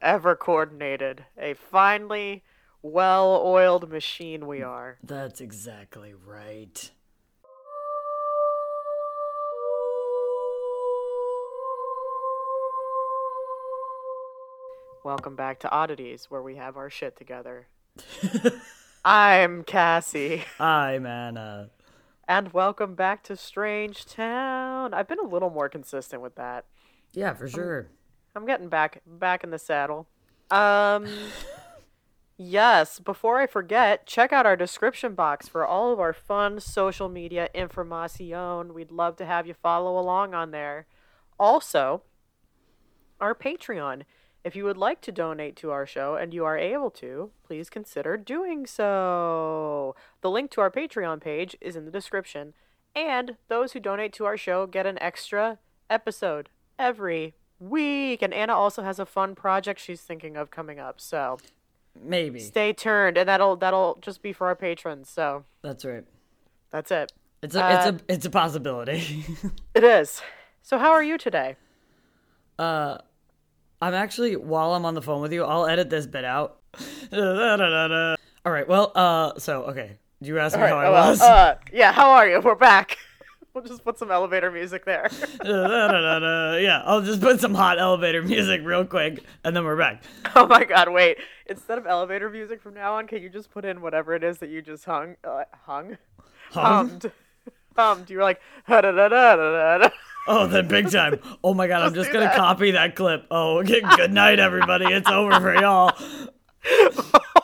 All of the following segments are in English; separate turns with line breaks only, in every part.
ever coordinated. A finely well oiled machine we are.
That's exactly right.
Welcome back to Oddities, where we have our shit together. I'm Cassie,
I'm Anna.
and welcome back to Strange Town. I've been a little more consistent with that.
Yeah, for um, sure.
I'm getting back back in the saddle. Um Yes, before I forget, check out our description box for all of our fun social media information. We'd love to have you follow along on there. Also, our Patreon. If you would like to donate to our show and you are able to, please consider doing so. The link to our Patreon page is in the description, and those who donate to our show get an extra episode every week. And Anna also has a fun project she's thinking of coming up. So
Maybe.
stay tuned, and that'll that'll just be for our patrons. So
That's right.
that's it.
It's a
Uh,
it's a it's a possibility.
It is. So how are you today?
uh I'm actually while I'm on the phone with you, I'll edit this bit out. All right. Well, uh so okay. Did you asked me
All
how I
well,
was.
uh, yeah, how are you? We're back. We'll just put some elevator music there.
yeah, I'll just put some hot elevator music real quick and then we're back.
oh my god, wait. Instead of elevator music from now on, can you just put in whatever it is that you just hung? Uh, hung? Hummed. Hummed. You were like, da da da da da.
Oh, then big time. Oh my god, I'm just gonna copy that clip. Oh, okay, good night, everybody. It's over for y'all.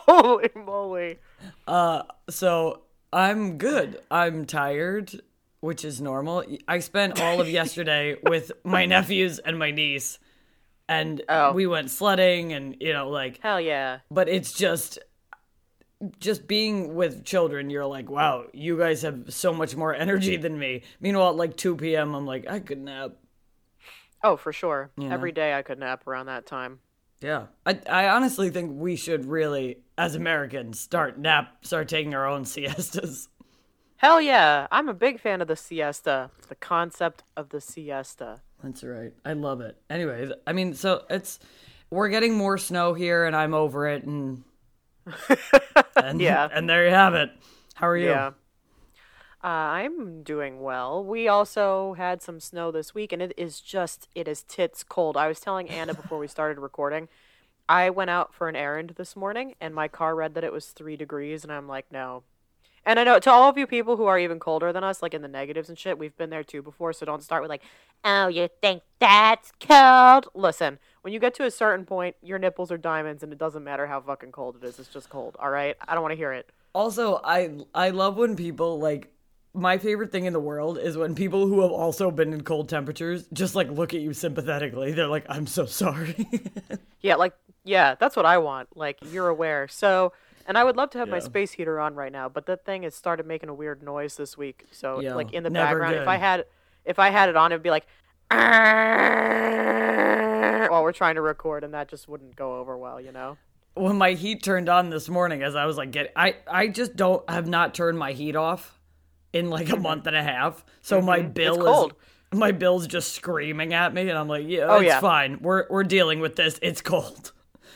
Holy moly.
Uh, so I'm good. I'm tired, which is normal. I spent all of yesterday with my nephews and my niece, and
Oh.
we went sledding, and you know, like,
Hell yeah.
but it's just. Just being with children, you're like, wow, you guys have so much more energy than me. Meanwhile, at like 2 p.m., I'm like, I could nap.
Oh, for sure.
know?
Every day I could nap around that time.
Yeah, I I honestly think we should really, as Americans, start nap, start taking our own siestas.
Hell yeah. I'm a big fan of the siesta. The concept of the siesta.
That's right. I love it. Anyways, I mean, so it's we're getting more snow here, and I'm over it, and and
Yeah.
and there you have it. How are you?
Yeah. Uh, I'm doing well. We also had some snow this week, and it is just, it is tits cold. I was telling Anna before we started recording, I went out for an errand this morning, and my car read that it was three degrees, and I'm like, no. And I know to all of you people who are even colder than us, like in the negatives and shit, we've been there too before, so don't start with like, oh, you think that's cold? Listen, when you get to a certain point, your nipples are diamonds, and it doesn't matter how fucking cold it is. It's just cold, all right? I don't want to hear it.
Also, I I love when people like my favorite thing in the world is when people who have also been in cold temperatures just like look at you sympathetically. They're like, "I'm so sorry."
Yeah, like yeah, that's what I want. Like you're aware. So, and I would love to have my space heater on right now, but that thing has started making a weird noise this week. So,
Yeah,
like in the
never
background, if. I had if I had it on, it'd be like while we're trying to record, and that just wouldn't go over well, you know.
when my heat turned on this morning as I was like get I I just don't have not turned my heat off in like a month and a half. So my bill
Mm-hmm. cold.
is my bill's just screaming at me and I'm like, yeah,
Oh,
it's
yeah.
fine. We're we're dealing with this. It's cold.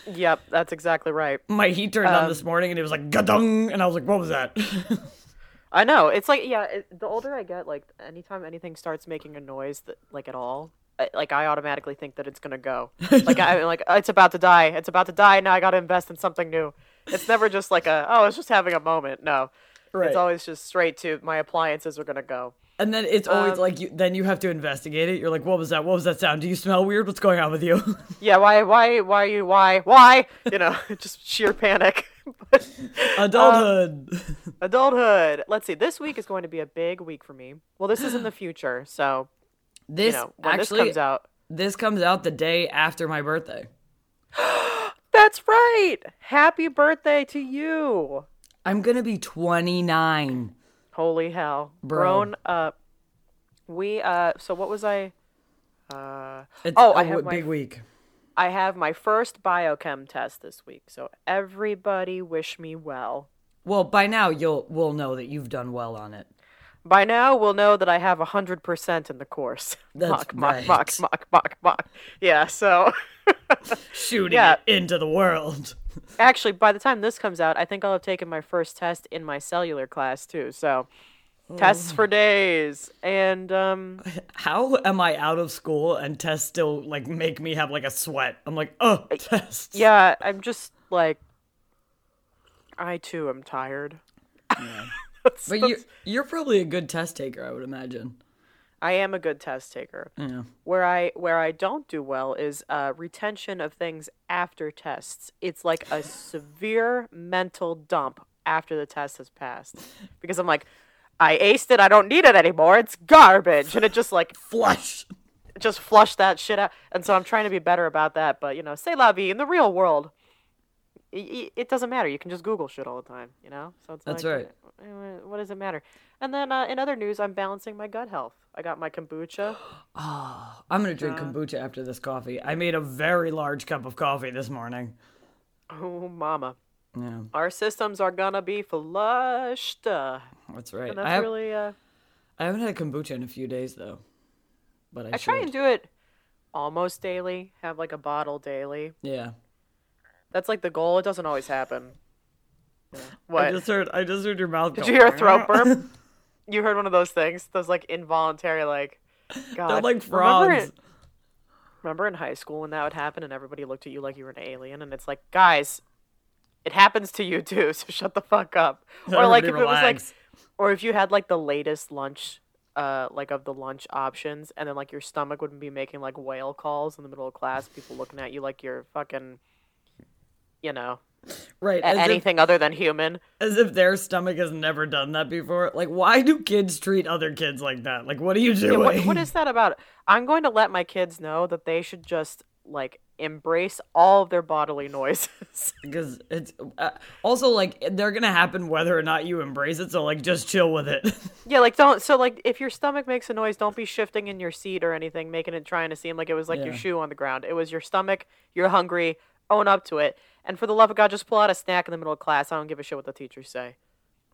Yep, that's exactly right.
My heat turned on
Um,
this morning and it was like gadung and I was like, what was that?
I know. It's like yeah. It, the older I get, like anytime anything starts making a noise, that like at all, I, like I automatically think that it's gonna go. Like I'm like it's about to die. It's about to die. Now I got to invest in something new. It's never just like a oh, it's just having a moment. No,
right.
it's always just straight to my appliances are gonna go.
And then it's always
um,
like you then you have to investigate it. You're like, what was that? What was that sound? Do you smell weird? What's going on with you?
Yeah, why why why you why why you know just sheer panic. But,
Adulthood.
adulthood. Let's see. This week is going to be a big week for me. Well, this is in the future, so
this
you know
actually
this comes out.
this comes out the day after my birthday.
That's right. Happy birthday to you.
I'm gonna be 29.
Holy hell.
Bro.
Grown up. We uh so what was I uh
It's
Oh, I have my-
big week.
I have my first biochem test this week. So everybody wish me well.
Well, by now you'll we'll know that you've done well on it.
By now, we'll know that I have 100% in the course.
That's
mock, mock,
right.
mock, mock, mock, mock. Yeah, so
Shooting
Yeah.
it into the world.
Actually, by the time this comes out, I think I'll have taken my first test in my cellular class too. So tests for days. And, um,
How am I out of school and tests still like make me have like a sweat? I'm like, oh, tests.
yeah, I'm just like, I too am tired. That's-
But you you're probably a good test taker, I would imagine.
I am a good test taker.
Yeah.
Where I where I don't do well is uh, retention of things after tests. It's like a severe mental dump after the test has passed, because I'm like, I aced it. I don't need it anymore. It's garbage, and it just like
Flush.
just flush that shit out. And so I'm trying to be better about that. But you know, say la vie in the real world. I- i- It doesn't matter. You can just Google shit all the time, you know. So it's
That's
like,
right.
eh, What does it matter? And then uh, in other news, I'm balancing my gut health. I got my kombucha.
Oh, I'm gonna drink kombucha after this coffee. I made a very large cup of coffee this morning.
Oh, mama.
Yeah,
Our systems are gonna be flushed. Uh,
that's right.
and
I,
that's
have,
really. Uh,
I haven't had kombucha in a few days though. But I,
I try and do it almost daily. Have like a bottle daily.
Yeah.
That's like the goal. It doesn't always happen. Yeah.
I
What?
just heard I just heard your mouth
Did you hear a throat burp? you heard one of those things? Those like involuntary like. God.
They're like
Remember
frogs.
in, remember in high school when that would happen and everybody looked at you like you were an alien and it's like, guys, it happens to you too, so shut the fuck up. Or like if
Everybody
it was like or if you had like the latest lunch uh like of the lunch options and then like your stomach would be making like whale calls in the middle of class people looking at you like you're fucking you know
right as if,
anything other than human
as if their stomach has never done that before. Like, why do kids treat other kids like that? Like, what are you
Yeah,
doing?
what, what is that about i'm going to let my kids know that they should just like embrace all of their bodily noises
because it's uh, also like they're gonna happen whether or not you embrace it. So like, just chill with it.
yeah like don't so like if your stomach makes a noise don't be shifting in your seat or anything making it trying to seem like it was like your shoe on the ground it was your stomach you're hungry own up to it and for the love of god just pull out a snack in the middle of class i don't give a shit what the teachers say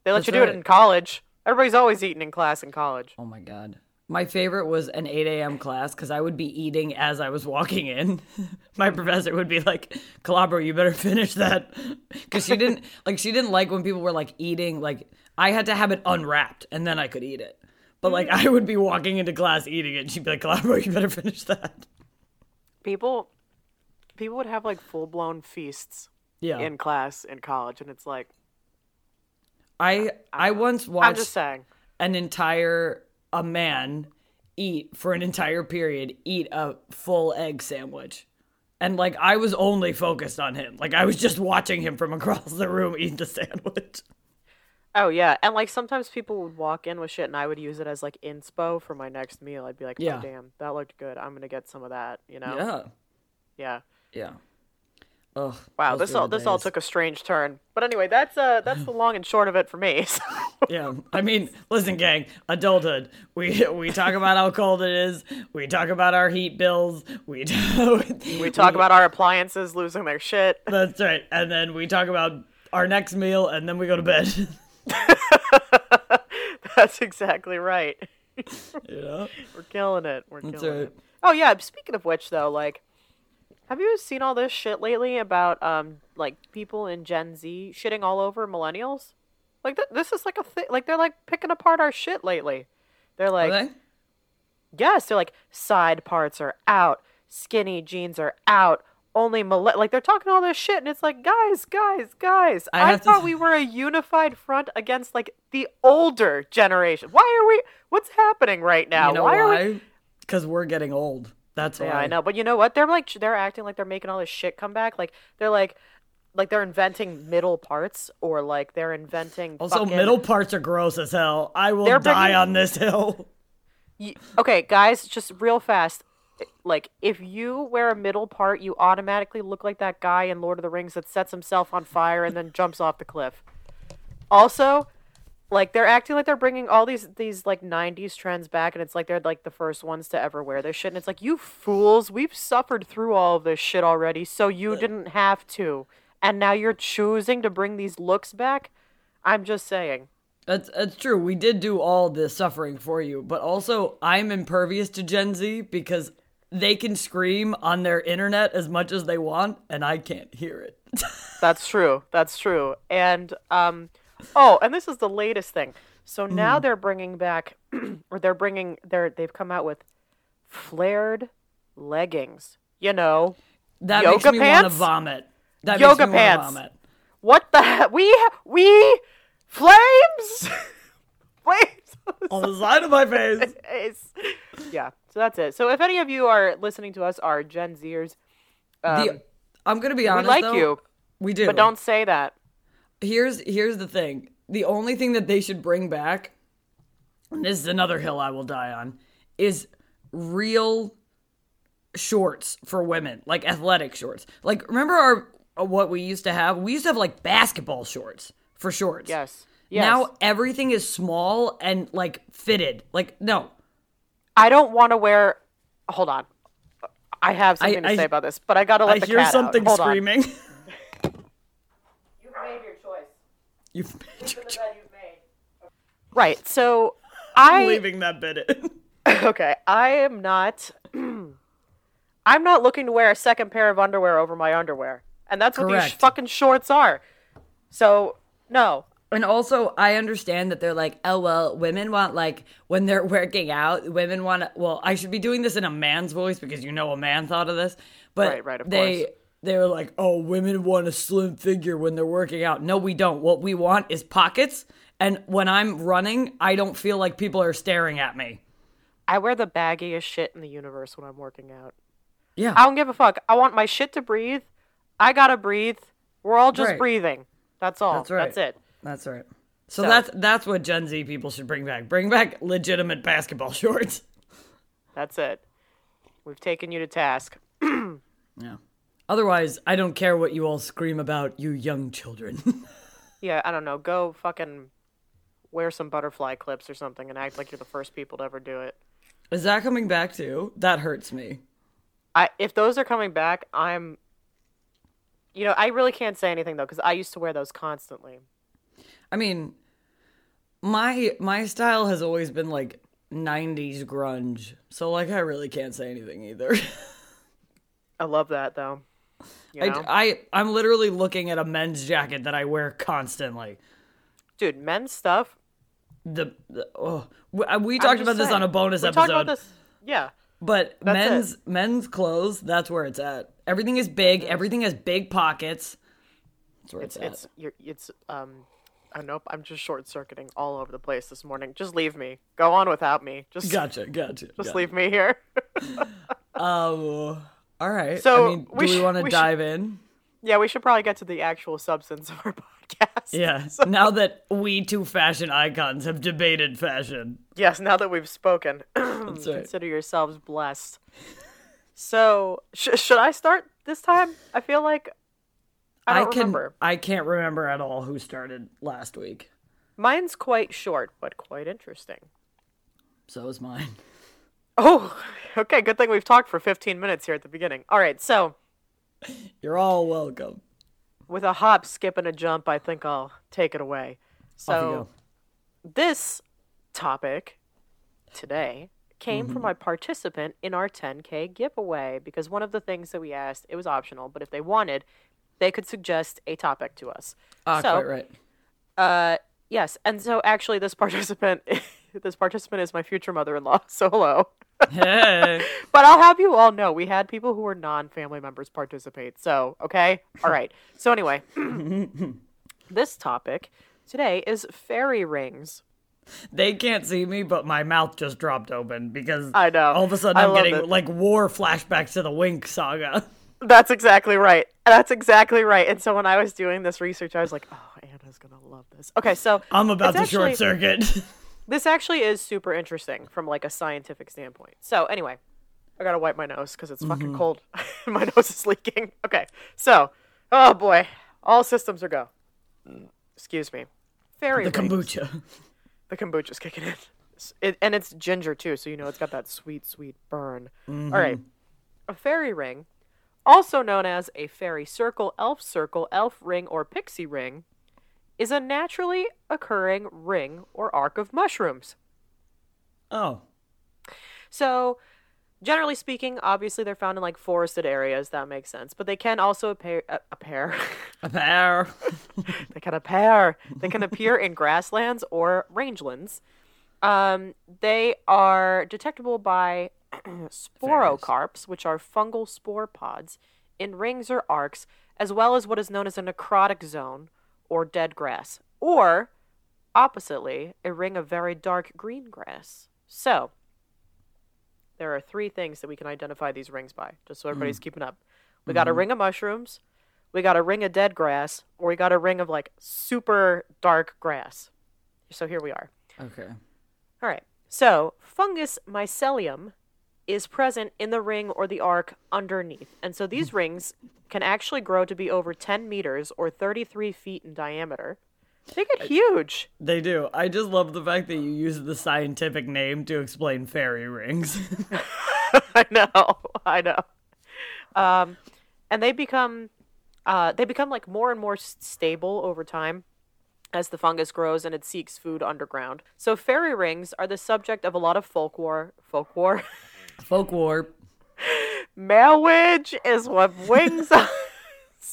they let
That's
you do
right.
it in college everybody's always eating in class in college
oh my god. My favorite was an 8 a.m. class because I would be eating as I was walking in. My professor would be like, Calabro, you better finish that. Because she didn't, like, she didn't like when people were like eating, like, I had to have it unwrapped and then I could eat it. But like, mm-hmm. I would be walking into class eating it and she'd be like, Calabro, you better finish that.
people people would have like full-blown feasts
Yeah.
in class in college and it's like
I, I once
i'm
watched
just saying
an entire a man eat for an entire period eat a full egg sandwich and like i was only focused on him like i was just watching him from across the room eat the sandwich
Oh yeah, and like sometimes people would walk in with shit, and I would use it as like inspo for my next meal. I'd be like, oh,
Yeah.
"Oh damn, that looked good. I'm gonna get some of that." You know?
yeah
Yeah.
Yeah Ugh,
Wow, this all this all took a strange turn. But anyway, that's uh that's the long and short of it for me. So.
yeah i mean listen gang adulthood we we talk about how cold it is we talk about our heat bills we do,
we talk about our appliances losing their shit.
that's right and then we talk about our next meal and then we go to bed
that's exactly right.
Yeah,
We're killing it. We're killing
right.
it. Oh yeah. Speaking of which, though, like, have you seen all this shit lately about um like people in Gen Z shitting all over millennials? Like th- this is like a thing. Like they're like picking apart our shit lately. They're like,
Are they?
yes, they're like side parts are out, skinny jeans are out. Only mille- like they're talking all this shit, and it's like, guys, guys, guys.
I
I,
have to
thought we were a unified front against like the older generation. Why are we? What's happening right now?
You know
why, are we?
why? Because we're getting old. That's why.
Yeah, I know, but you know what? They're like they're acting like they're making all this shit come back. Like they're like like they're inventing middle parts or like they're inventing
Also,
fucking-
middle parts are gross as hell. I will
They're
die
bringing-
on this hill.
Y- Okay, guys, just real fast. Like if you wear a middle part, you automatically look like that guy in Lord of the Rings that sets himself on fire and then jumps off the cliff. Also, like they're acting like they're bringing all these these like 90s trends back and it's like they're like the first ones to ever wear this shit and it's like you fools we've suffered through all of this shit already so you didn't have to and now you're choosing to bring these looks back i'm just saying
That's that's true. We did do all this suffering for you, but also I'm impervious to Gen Z because they can scream on their internet as much as they want, and I can't hear it.
That's true. That's true. And um, oh, and this is the latest thing. So
Mm-hmm.
now they're bringing back, or they're bringing, they're they've come out with flared leggings. You know,
That
Yoga
makes me want to vomit. That
Yoga
makes me wanna
pants.
vomit.
what the heck? we we flames, flames.
On the side of my face.
It's- yeah. So that's it. So if any of you are listening to us are Gen Zers, um,
The- I'm gonna be honest.
we like
though,
you,
We do.
but don't say that.
Here's here's the thing. The only thing that they should bring back, and this is another hill I will die on, is real shorts for women, like athletic shorts. Like remember our uh, what we used to have? We used to have like basketball shorts for shorts.
Yes. Yes.
Now everything is small and like fitted. Like no,
I don't want to wear. Hold on. I have something
I-
to say about this, but I gotta let
I
the
hear
cat
something
out. Hold on.
screaming.
You've made your choice.
You've made your choice.
you've made. Right. So I am
leaving that bit in.
okay. I am not. I'm not looking to wear a second pair of underwear over my underwear, and that's what these fucking shorts are. So no.
And also, I understand that they're like, oh well, women want like when they're working out, women want. Well, I should be doing this in a man's voice because you know a man thought of this, but
Right, right, of
they
course.
They were like, oh, women want a slim figure when they're working out. No, we don't. What we want is pockets. And when I'm running, I don't feel like people are staring at me.
I wear the baggiest shit in the universe when I'm working out.
Yeah,
I don't give a fuck. I want my shit to breathe. I gotta breathe. We're all just
Right.
breathing. That's all.
That's right.
That's it.
that's right. So,
So-
that's that's what Gen Z people should bring back. Bring back legitimate basketball shorts.
That's it. We've taken you to task.
Yeah. Otherwise, I don't care what you all scream about, you young children.
Yeah, I don't know. Go fucking wear some butterfly clips or something and act like you're the first people to ever do it.
Is that coming back too? That hurts me.
I if those are coming back, I'm you know, I really can't say anything though cuz I used to wear those constantly.
I mean, my my style has always been like 90s grunge. So like I really can't say anything either.
I love that though. You
I,
know?
I I'm literally looking at a men's jacket that I wear constantly.
Dude, men's stuff.
The, the oh, we, uh, we talked
just
about this on a bonus
we
episode.
about this. Yeah.
But men's men's clothes, that's where it's at. Everything is big. Everything has big pockets. That's where it's,
It's it's you're it's um I nope, I'm just short circuiting all over the place this morning. Just leave me. Go on without me. Just.
Gotcha, gotcha.
just
gotcha.
leave me here.
Oh, all right.
So,
I mean, do
we
we, want to
we should-
dive in?
yeah, we should probably get to the actual substance of our podcast.
Yeah. now that we two fashion icons have debated fashion,
Yes, now that we've spoken,
right.
consider yourselves blessed. So, sh- should I start this time? I feel like I don't
can
remember.
I can't remember at all who started last week.
Mine's quite short, but quite interesting.
So is mine.
Oh, okay. Good thing we've talked for 15 minutes here at the beginning. All right, so
You're all welcome.
with a hop, skip, and a jump, I think I'll take it away. So, this topic today came
Mm-hmm.
from a participant in our 10K giveaway because one of the things that we asked, it was optional, but if they wanted, they could suggest a topic to us.
Ah,
so,
quite right.
Uh, yes, and so actually, this participant, this participant is my future mother-in-law. So hello.
Hey.
But I'll have you all know we had people who were non-family members participate. So okay, all right. So anyway, this topic today is fairy rings.
they can't see me, but my mouth just dropped open because
I know.
all of a sudden I'm getting
it.
like war flashbacks to the Winx saga.
That's exactly right. That's exactly right. And so when I was doing this research, I was like, oh, Anna's gonna love this. Okay, so
I'm about to short circuit.
This actually is super interesting from like a scientific standpoint. So anyway, I gotta wipe my nose because it's fucking
Mm-hmm.
cold. my nose is leaking. Okay, so oh boy, all systems are go. Excuse me. Fairy
the
rings.
kombucha.
The kombucha's kicking in. It, and it's ginger too, so you know it's got that sweet, sweet burn. All right. A fairy ring, also known as a fairy circle, elf circle, elf ring, or pixie ring, is a naturally occurring ring or arc of mushrooms.
Oh,
So, generally speaking, obviously they're found in like forested areas. That makes sense. But they can also appear. Uh, appear.
a pair.
they can appear. They can appear in grasslands or rangelands. Um, they are detectable by sporocarps, which are fungal spore pods, in rings or arcs, as well as what is known as a necrotic zone or dead grass, or oppositely, a ring of very dark green grass. So, there are three things that we can identify these rings by, just so everybody's hmm. keeping up. We got a mm-hmm. ring of mushrooms, we got a ring of dead grass, or we got a ring of like super dark grass. So here we are.
Okay.
All right. So fungus mycelium is present in the ring or the arc underneath. And so these rings can actually grow to be over 10 meters or 33 feet in diameter. They get huge.
They do. I just love the fact that you use the scientific name to explain fairy rings.
I know. I know. Um, and they become uh, they become like more and more stable over time as the fungus grows and it seeks food underground. So fairy rings are the subject of a lot of folklore. Folklore.
Folk warp
Marriage is what brings us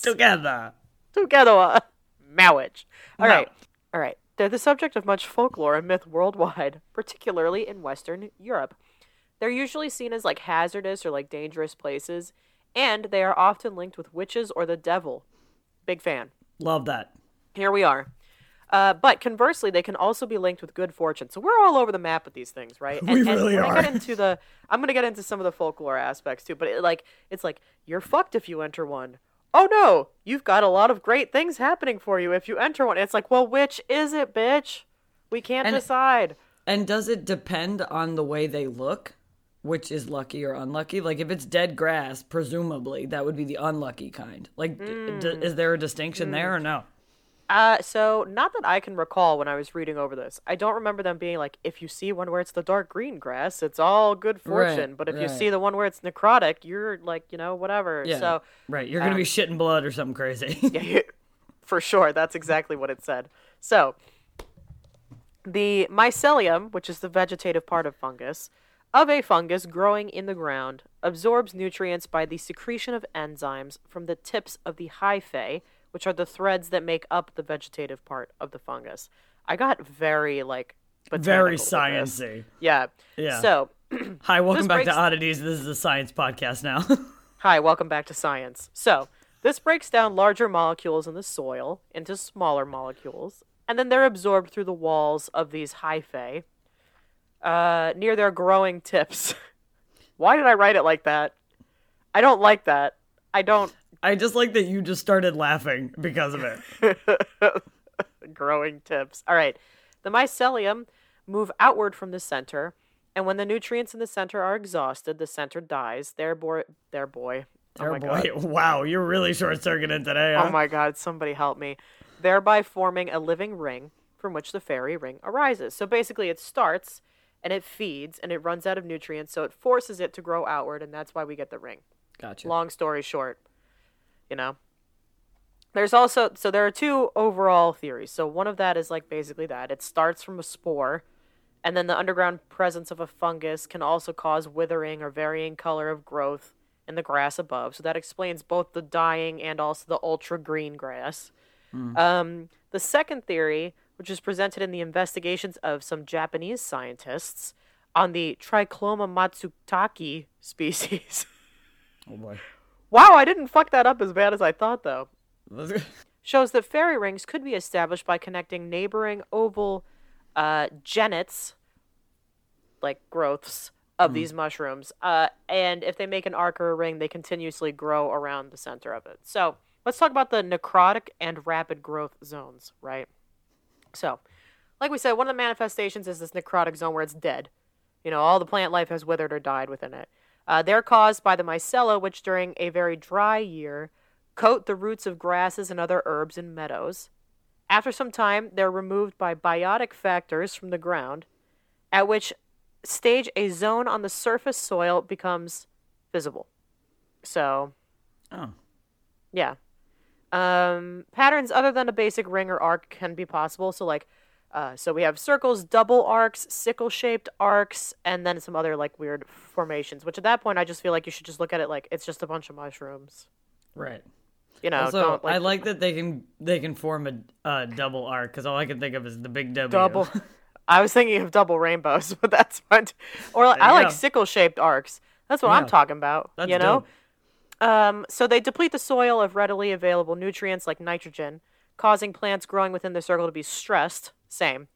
together.
together. Marriage. All
No.
right. All right. They're the subject of much folklore and myth worldwide, particularly in Western Europe. They're usually seen as like hazardous or like dangerous places, and they are often linked with witches or the devil. Big fan.
Love that.
Here we are. Uh, but conversely, they can also be linked with good fortune. So we're all over the map with these things, right?
We really
when I
are.
get into the, I'm gonna get into some of the folklore aspects too. But it, like, it's like you're fucked if you enter one. Oh no, you've got a lot of great things happening for you if you enter one. It's like, well, which is it, bitch? We can't
And-
decide.
And does it depend on the way they look, which is lucky or unlucky? Like if it's dead grass, presumably that would be the unlucky kind. Like, d- d- is there a distinction there or no?
Uh, so not that I can recall when I was reading over this. I don't remember them being like, if you see one where it's the dark green grass, it's all good fortune.
Right,
but if you see the one where it's necrotic, you're like, you know, whatever.
Yeah.
So
right, you're gonna be shitting blood or something crazy.
Yeah, for sure. That's exactly what it said. So, the mycelium, which is the vegetative part of fungus, of a fungus growing in the ground, absorbs nutrients by the secretion of enzymes from the tips of the hyphae, which are the threads that make up the vegetative part of the fungus. I got very like
Very
botanical with this.
sciency.
Yeah.
Yeah.
So,
Hi, welcome back
breaks-
to Oddities. This is a science podcast now.
Hi, welcome back to science. So, this breaks down larger molecules in the soil into smaller molecules, and then they're absorbed through the walls of these hyphae uh, near their growing tips. Why did I write it like that? I don't like that. I don't.
I just like that you just started laughing because of it.
growing tips. All right. The mycelium move outward from the center, and when the nutrients in the center are exhausted, the center dies. Their boy, their boy. Oh
Oh
my
boy,
god.
wow, you're really short circuiting today. Huh?
Oh my god, somebody help me. Thereby forming a living ring from which the fairy ring arises. So basically, it starts and it feeds and it runs out of nutrients, so it forces it to grow outward, and that's why we get the ring.
Gotcha.
Long story short, you know. There's also so there are two overall theories. So one of that is like basically that it starts from a spore, and then the underground presence of a fungus can also cause withering or varying color of growth in the grass above. So that explains both the dying and also the ultra green grass. Um, the second theory, which is presented in the investigations of some Japanese scientists on the Tricholoma matsutake species.
Oh boy.
Wow, I didn't fuck that up as bad as I thought, though. Shows that fairy rings could be established by connecting neighboring oval uh, genets, like growths, of these mushrooms. Uh, and if they make an arc or a ring, they continuously grow around the center of it. So let's talk about the necrotic and rapid growth zones, right? So, like we said, one of the manifestations is this necrotic zone where it's dead. You know, all the plant life has withered or died within it. Uh, they're caused by the mycella, which during a very dry year coat the roots of grasses and other herbs in meadows. After some time, they're removed by biotic factors from the ground, at which stage a zone on the surface soil becomes visible. So,
oh.
yeah. Um, patterns other than a basic ring or arc can be possible. So like, uh, so we have circles, double arcs, sickle-shaped arcs, and then some other like weird formations. Which at that point, I just feel like you should just look at it like it's just a bunch of mushrooms.
Right.
You know,
Also,
like,
I like that they can they can form a uh, double arc because all I can think of is the big W.
double. I was thinking of double rainbows, but that's fun. t- Or I like sickle-shaped arcs. That's what I'm talking about.
That's
you know. Um, so they deplete the soil of readily available nutrients like nitrogen, causing plants growing within the circle to be stressed. Same,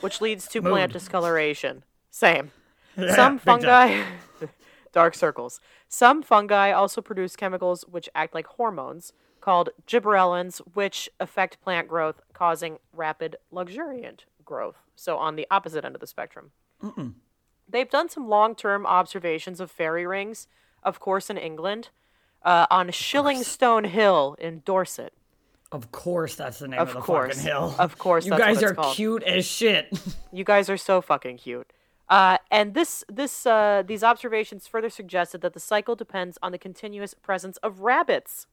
which leads to plant discoloration. Same.
Yeah,
Some fungi, dark circles. Some fungi also produce chemicals which act like hormones called gibberellins, which affect plant growth, causing rapid luxuriant growth. So on the opposite end of the spectrum. They've done some long-term observations of fairy rings, of course, in England, uh, on Shillingstone Hill in Dorset.
Of course, that's the name
Of
of, the
course.
fucking hill.
Of course,
you guys are
called.
cute as shit.
You guys are so fucking cute. Uh, and this, this, uh, these observations further suggested that the cycle depends on the continuous presence of rabbits.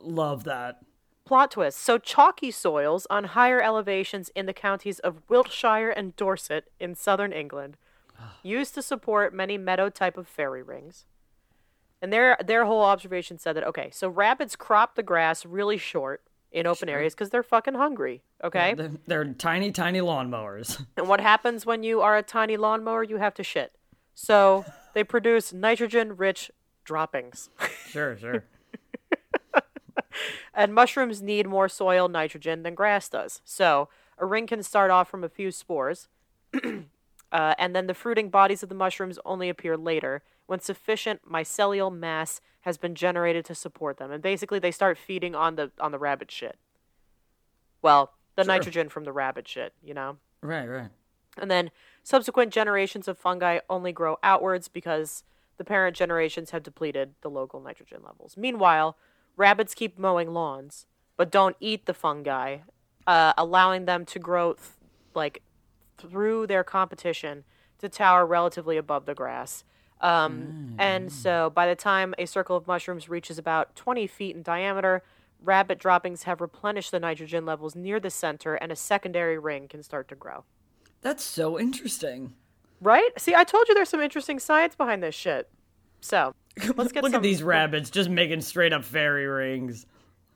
Love that.
Plot twist. So chalky soils on higher elevations in the counties of Wiltshire and Dorset in southern England used to support many meadow type of fairy rings. And their their whole observation said that okay, so rabbits crop the grass really short in open areas because they're fucking hungry. Okay,
They're, they're tiny, tiny lawnmowers.
and what happens when you are a tiny lawnmower? You have to shit. So they produce nitrogen rich droppings.
sure, sure.
And mushrooms need more soil nitrogen than grass does. So a ring can start off from a few spores, uh, and then the fruiting bodies of the mushrooms only appear later when sufficient mycelial mass has been generated to support them. And basically, they start feeding on the on the rabbit shit. Well, the
Sure.
nitrogen from the rabbit shit, you know.
Right, right.
And then subsequent generations of fungi only grow outwards because the parent generations have depleted the local nitrogen levels. Meanwhile, rabbits keep mowing lawns, but don't eat the fungi, uh, allowing them to grow th- like through their competition to tower relatively above the grass. Um, And so by the time a circle of mushrooms reaches about 20 feet in diameter, rabbit droppings have replenished the nitrogen levels near the center, and a secondary ring can start to grow.
That's so interesting.
Right? See, I told you there's some interesting science behind this shit. So, let's get
Look
some.
at these rabbits just making straight up fairy rings.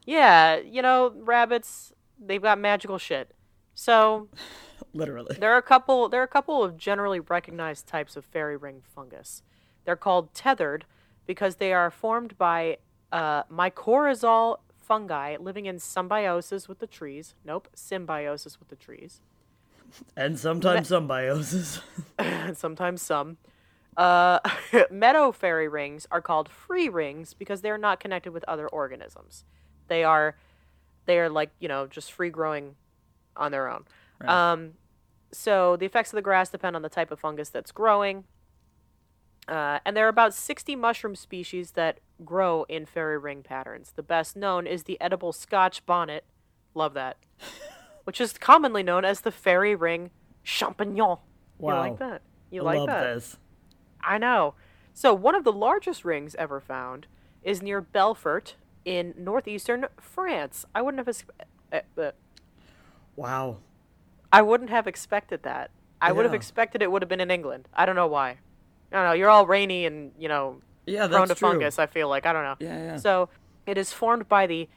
Yeah, you know, rabbits, they've got magical shit. So,
Literally.
there are a couple there are a couple of generally recognized types of fairy ring fungus. They're called tethered because they are formed by uh, mycorrhizal fungi living in symbiosis with the trees. Nope, symbiosis with the trees.
And sometimes symbiosis.
and sometimes some. Uh, meadow fairy rings are called free rings because they're not connected with other organisms. They are, they are like you know just free growing on their own. Um, so the effects of the grass depend on the type of fungus that's growing. Uh, and there are about 60 mushroom species that grow in fairy ring patterns. The best known is the edible Scotch bonnet. Love that. Which is commonly known as the fairy ring champignon.
Wow.
You like that? You
I
like
love
that?
this.
I know. So, one of the largest rings ever found is near Belfort in northeastern France. I wouldn't have uh, uh,
Wow.
I wouldn't have expected that. I would have expected it would have been in England. I don't know why. I don't know. You're all rainy and, you know,
Yeah,
prone to
true.
fungus, I feel like. I don't know.
Yeah, yeah.
So, it is formed by the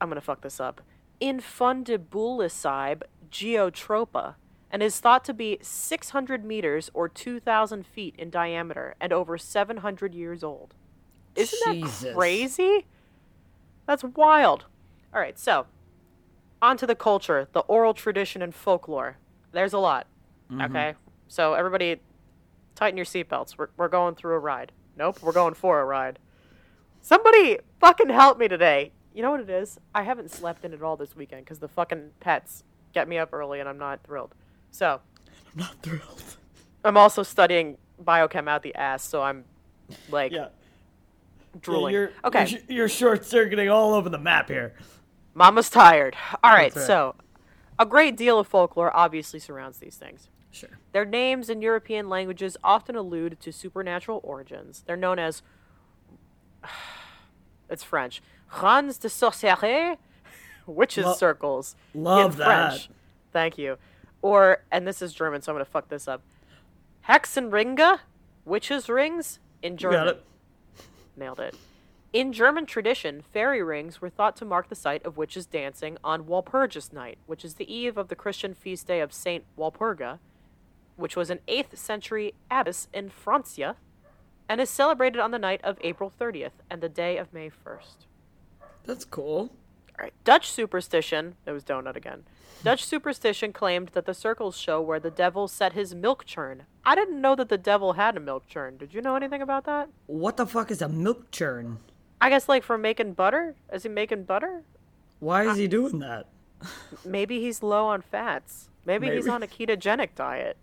I'm going to fuck this up. Infundibulicybe geotropa and is thought to be 600 meters or 2,000 feet in diameter and over 700 years old. Isn't
Jesus.
that crazy? That's wild. All right, so on to the culture, the oral tradition and folklore. There's a lot.
Mm-hmm.
Okay, so everybody, tighten your seatbelts. We're we're going through a ride. Nope, we're going for a ride. Somebody fucking help me today. You know what it is? I haven't slept in at all this weekend because the fucking pets get me up early and I'm not thrilled. So
I'm not thrilled.
I'm also studying biochem out the ass, so I'm like
Yeah.
drooling.
You're,
okay,
You're, you're short circuiting all over the map here.
Mama's tired. All right,
right.
so a great deal of folklore obviously surrounds these things.
Sure.
Their names in European languages often allude to supernatural origins. They're known as It's French. Ronds de sorcières, witches
Lo-
circles.
love
in
that.
French. Thank you. Or, and this is German, so I'm gonna fuck this up. Hexenringe, witches rings in German.
Got it.
Nailed it. In German tradition, fairy rings were thought to mark the site of witches dancing on Walpurgis Night, which is the eve of the Christian feast day of Saint Walpurga, which was an 8th century abbess in Francia, and is celebrated on the night of April 30th and the day of May 1st.
That's cool.
All right. Dutch superstition, that was donut again. Dutch superstition claimed that the circles show where the devil set his milk churn. I didn't know that the devil had a milk churn. Did you know anything about that?
What the fuck is a milk churn?
I guess like for making butter? Is he making butter?
Why is he doing that?
Maybe he's low on fats. Maybe, he's on a ketogenic diet.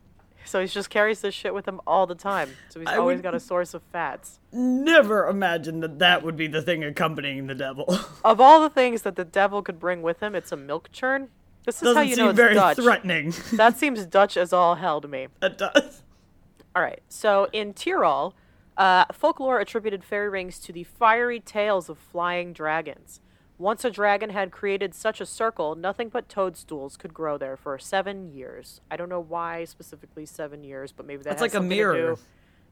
So he just carries this shit with him all the time. So he's
I
always got a source of fats.
Never imagined that that would be the thing accompanying the devil.
Of all the things that the devil could bring with him, it's a milk churn. This is
Doesn't
how you know it's
very
Dutch.
threatening.
That seems Dutch as all hell to me.
It does.
All right. So in Tyrol, uh, folklore attributed fairy rings to the fiery tails of flying dragons. Once a dragon had created such a circle, nothing but toadstools could grow there for seven years. I don't know why specifically seven years, but maybe that
That's
has
like a
something to
mirror.
do.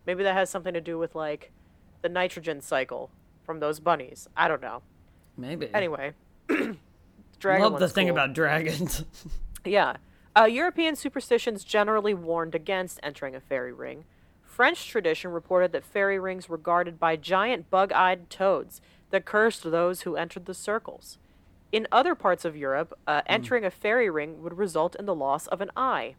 Maybe that has something to do with like the nitrogen cycle from those bunnies. I don't know.
Maybe.
Anyway, dragon.
Love the thing
cool.
about dragons.
Yeah. Uh, European superstitions generally warned against entering a fairy ring. French tradition reported that fairy rings were guarded by giant bug eyed toads that cursed those who entered the circles. In other parts of Europe, uh, entering a fairy ring would result in the loss of an eye.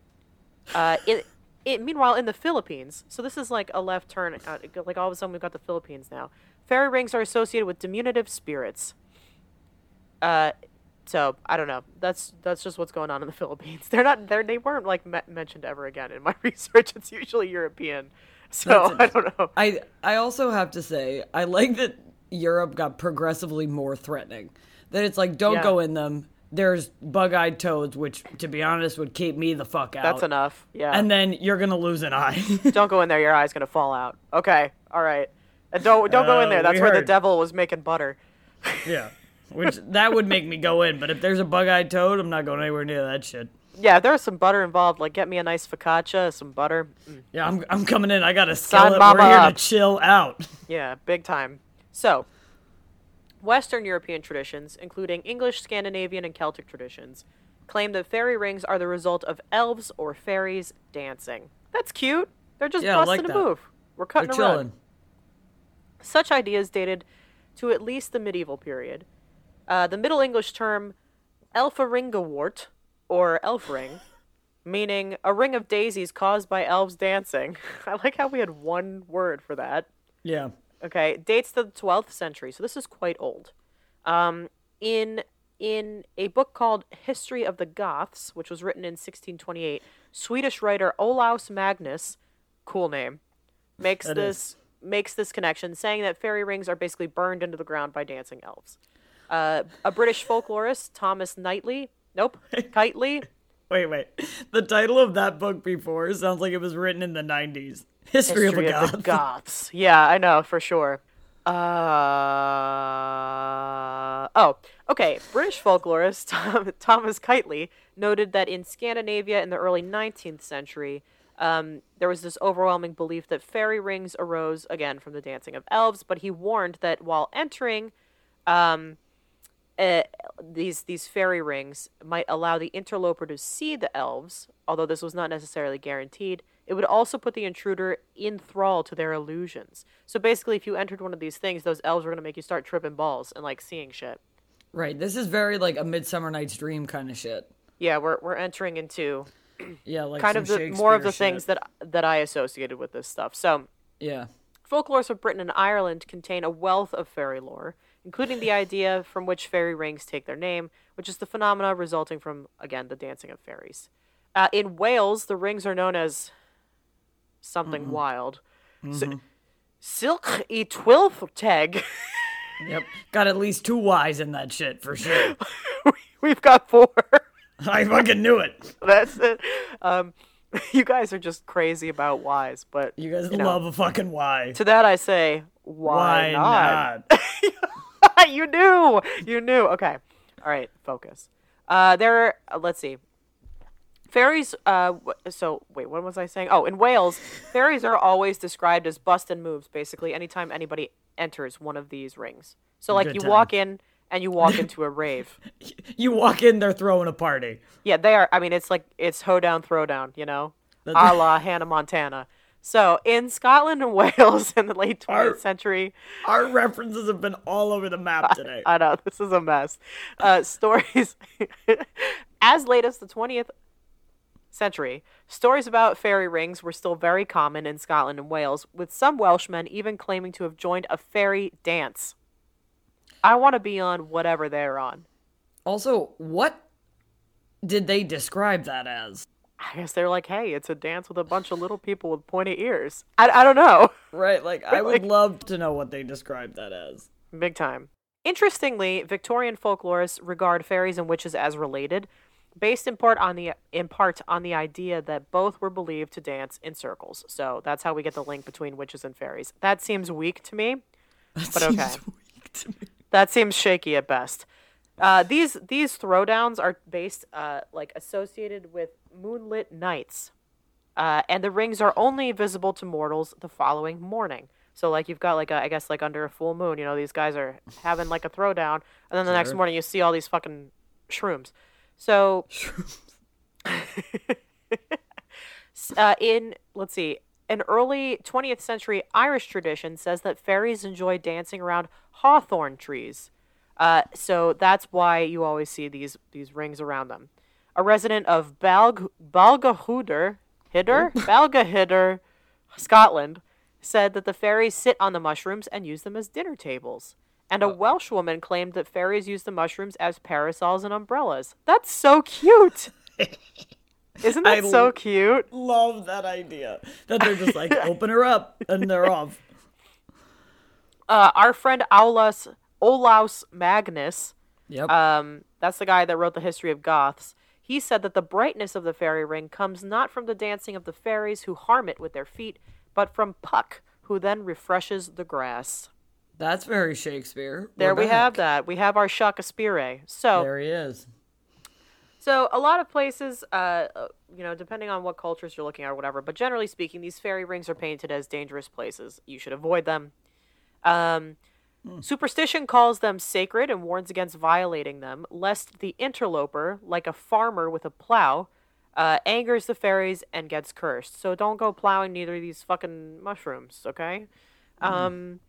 Uh, it, it, meanwhile, in the Philippines, so this is like a left turn, uh, like all of a sudden we've got the Philippines now. Fairy rings are associated with diminutive spirits. Uh, so I don't know. That's that's just what's going on in the Philippines. They're not they they weren't like me- mentioned ever again in my research. It's usually European. So I don't know.
I I also have to say I like that Europe got progressively more threatening. That it's like don't
Yeah.
go in them. There's bug-eyed toads, which to be honest would keep me the fuck out.
That's enough. Yeah.
And then you're gonna lose an eye.
don't go in there. Your eye's gonna fall out. Okay. All right. And don't don't go in
Uh,
there. That's
we
where the devil was making butter.
yeah. Which that would make me go in, but if there's a bug-eyed toad, I'm not going anywhere near that shit.
Yeah, if there's some butter involved, like get me a nice focaccia, some butter. Mm,
Yeah, I'm I'm coming in. I got a skillet. We're here
up.
to chill out.
Yeah, big time. So, Western European traditions, including English, Scandinavian, and Celtic traditions, claim that fairy rings are the result of elves or fairies dancing. That's cute. They're just
Yeah,
busting
like
a move. We're
They're
cutting a rug.
chilling.
Such ideas dated to at least the medieval period. Uh, the Middle English term elferingewort, or elf ring, meaning a ring of daisies caused by elves dancing. I like how we had one word for that.
Yeah.
Okay, dates to the 12th century, so this is quite old. Um, in in a book called History of the Goths, which was written in 1628, Swedish writer Olaus Magnus, cool name, makes
That
this makes this connection, saying that fairy rings are basically burned into the ground by dancing elves. Uh, a British folklorist, Thomas Knightley, nope, Keightley,
Wait, wait. The title of that book before sounds like it was written in the 90s. History,
History
of
the
Goth.
Goths. Yeah, I know for sure. Uh oh, okay. British folklorist Tom, Thomas Keightley noted that in Scandinavia in the early 19th century, um, there was this overwhelming belief that fairy rings arose again from the dancing of elves. But he warned that while entering, um, uh, these these fairy rings might allow the interloper to see the elves, although this was not necessarily guaranteed. It would also put the intruder in thrall to their illusions. So basically, if you entered one of these things, those elves were gonna make you start tripping balls and like seeing shit.
Right. This is very like a Midsummer Night's Dream kind of shit.
Yeah, we're we're entering into
Yeah, like
kind of the more of the
Shakespeare
things that that I associated with this stuff. So
Yeah.
Folklores of Britain and Ireland contain a wealth of fairy lore, including the idea from which fairy rings take their name, which is the phenomena resulting from, again, the dancing of fairies. Uh, in Wales, the rings are known as something wild. S- Silk e twilth teg.
Yep. Got at least two Y's in that shit for sure.
We've got four.
I fucking knew it.
That's it. Um, you guys are just crazy about Y's, but
You guys
know,
love a fucking Y.
to that I say, why,
Why not?
you knew. You knew. Okay. All right. Focus. Uh, there. Uh, let's see. Fairies. Uh, so wait, what was I saying? Oh, in Wales, fairies are always described as bust and moves. Basically, anytime anybody enters one of these rings. So like
Good
you
time.
walk in and you walk into a rave.
You walk in, they're throwing a party.
Yeah, they are. I mean, it's like it's hoedown, throwdown. You know, a la Hannah Montana. So in Scotland and Wales in the late 20th
Our-
century,
Our references have been all over the map today.
I know this is a mess. Uh, stories as late as the 20th century, stories about fairy rings were still very common in Scotland and Wales, with some Welshmen even claiming to have joined a fairy dance. I want to be on whatever they're on.
Also, what did they describe that as?
I guess they're like, hey, it's a dance with a bunch of little people with pointy ears. I, I don't know.
Right, like I would
Like-
love to know what they described that as.
Big time. Interestingly, Victorian folklorists regard fairies and witches as related, based in part on the in part on the idea that both were believed to dance in circles. So that's how we get the link between witches and fairies. That seems weak to me. But okay.
Seems weak to me.
That seems shaky at best. Uh, these these throwdowns are based uh, like associated with moonlit nights, uh, and the rings are only visible to mortals the following morning. So like you've got like a, I guess like under a full moon, you know, these guys are having like a throwdown, and then the next morning you see all these fucking shrooms. So uh, in let's see, an early 20th century Irish tradition says that fairies enjoy dancing around hawthorn trees. Uh, so that's why you always see these these rings around them. A resident of Balg Balgahuder, Hidder, Balgahidder, Scotland, said that the fairies sit on the mushrooms and use them as dinner tables. And a Welsh woman claimed that fairies use the mushrooms as parasols and umbrellas. That's so cute. Isn't
I
that so cute?
Love that idea. That they're just like open her up and they're off.
Uh, our friend Aulus Olaus Magnus,
Yep.
um, that's the guy that wrote the history of Goths. He said that the brightness of the fairy ring comes not from the dancing of the fairies who harm it with their feet, but from Puck, who then refreshes the grass.
That's very Shakespeare.
There
We're
we have that. We have our Shakespeare. So,
There he is.
so a lot of places, uh, you know, depending on what cultures you're looking at or whatever, but generally speaking, these fairy rings are painted as dangerous places. You should avoid them. Um, Superstition calls them sacred and warns against violating them, lest the interloper, like a farmer with a plow, uh, angers the fairies and gets cursed. So don't go plowing near these fucking mushrooms, okay? Um,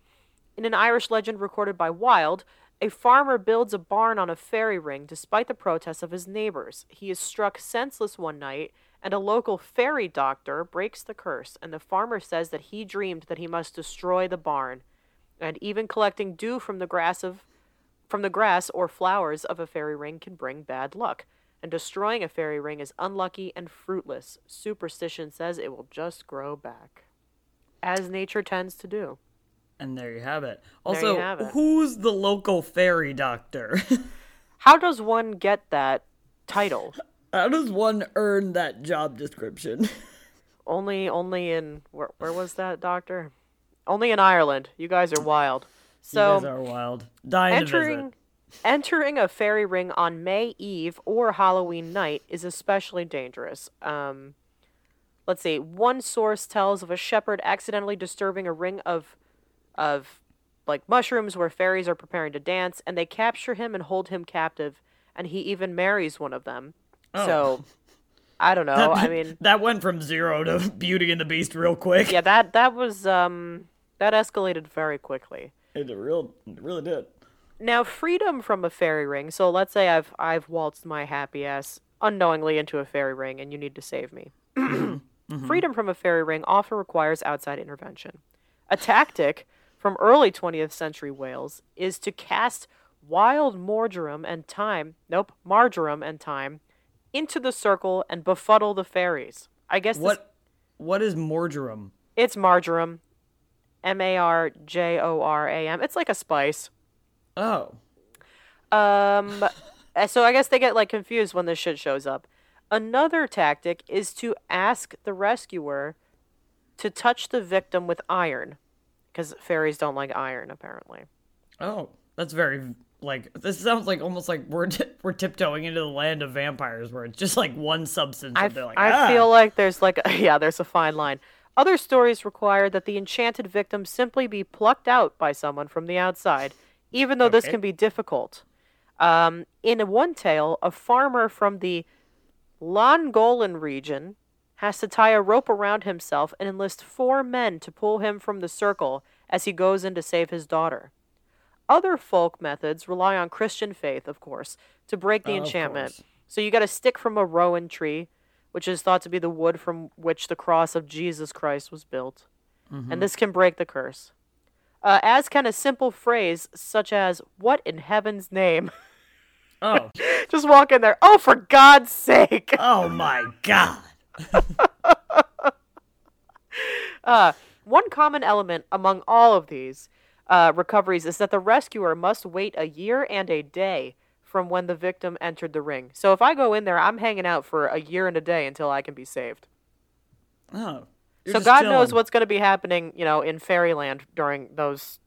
in an Irish legend recorded by Wilde, a farmer builds a barn on a fairy ring despite the protests of his neighbors. He is struck senseless one night, and a local fairy doctor breaks the curse, and the farmer says that he dreamed that he must destroy the barn and even collecting dew from the grass of from the grass or flowers of a fairy ring can bring bad luck and destroying a fairy ring is unlucky and fruitless superstition says it will just grow back as nature tends to do
And there you have it. Also,
have it.
who's the local fairy doctor?
how does one get that title
How does one earn that job description?
only only in where, where was that doctor only in ireland you guys are wild so
you guys are wild. Dying to
entering
visit.
entering a fairy ring on May Eve or Halloween night is especially dangerous. Um, let's see. One source tells of a shepherd accidentally disturbing a ring of of like mushrooms where fairies are preparing to dance, and they capture him and hold him captive, and he even marries one of them. So I don't know. I mean,
that went from zero to Beauty and the Beast real quick.
yeah, that that was um that escalated very quickly.
It real, it really did.
Now, freedom from a fairy ring. So let's say I've I've waltzed my happy ass unknowingly into a fairy ring, and you need to save me. Freedom from a fairy ring often requires outside intervention. A tactic from early 20th century Wales is to cast wild marjoram and thyme. Nope, marjoram and thyme into the circle and befuddle the fairies. I guess this,
What? What is marjoram?
it's marjoram, M A R J O R A M. It's like a spice.
Oh,
Um, so I guess they get like confused when this shit shows up. Another tactic is to ask the rescuer to touch the victim with iron, because fairies don't like iron apparently.
oh, That's very like this sounds like almost like we're t- we're tiptoeing into the land of vampires, where it's just like one substance.
I,
and they're like,
I
"Ah."
feel like there's like a, yeah, there's a fine line. Other stories require that the enchanted victim simply be plucked out by someone from the outside, even though this can be difficult. Um, in one tale, a farmer from the Longolan region has to tie a rope around himself and enlist four men to pull him from the circle as he goes in to save his daughter. Other folk methods rely on Christian faith, of course, to break the
of
enchantment. So you got a stick from a rowan tree, which is thought to be the wood from which the cross of Jesus Christ was built.
Mm-hmm.
And this can break the curse. Uh, as can a simple phrase such as, What in heaven's name?
Oh,
Just walk in there, Oh, for God's sake!
oh my god.
Uh, one common element among all of these uh, recoveries is that the rescuer must wait a year and a day from when the victim entered the ring. So if I go in there, I'm hanging out for a year and a day until I can be saved.
Oh,
so God knows what's going to be happening, you know, in fairyland during those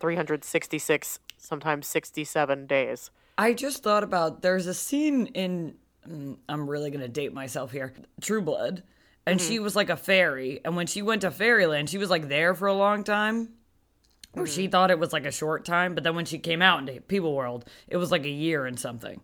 366, sometimes 67 days.
I just thought about there's a scene in mm, I'm really gonna date myself here. True Blood, and
Mm-hmm.
she was like a fairy, and when she went to Fairyland, she was like there for a long time. Or she
Mm-hmm.
thought it was like a short time, but then when she came out into People World, it was like a year and something.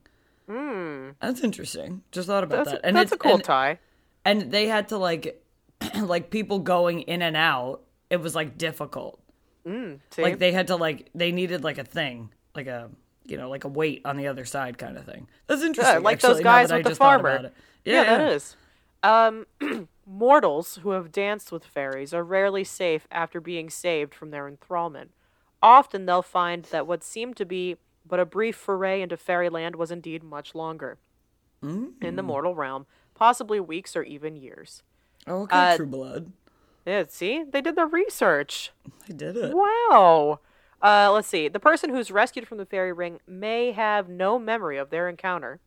Mm. That's interesting. Just thought about.
That's,
that. And
that's a cool
and,
tie.
and they had to like, like people going in and out. It was like difficult.
See?
Like they had to like they needed like a thing, like a you know like a weight on the other side kind of thing. That's interesting.
like
actually,
those guys
that I
with the farmer.
it.
Yeah, that is. Um, mortals who have danced with fairies are rarely safe after being saved from their enthrallment. Often they'll find that what seemed to be but a brief foray into fairyland was indeed much longer. In the mortal realm, possibly weeks or even years.
Oh, okay,
Uh,
True Blood.
Yeah, see? They did the research.
They did it.
Wow. Uh, let's see. The person who's rescued from the fairy ring may have no memory of their encounter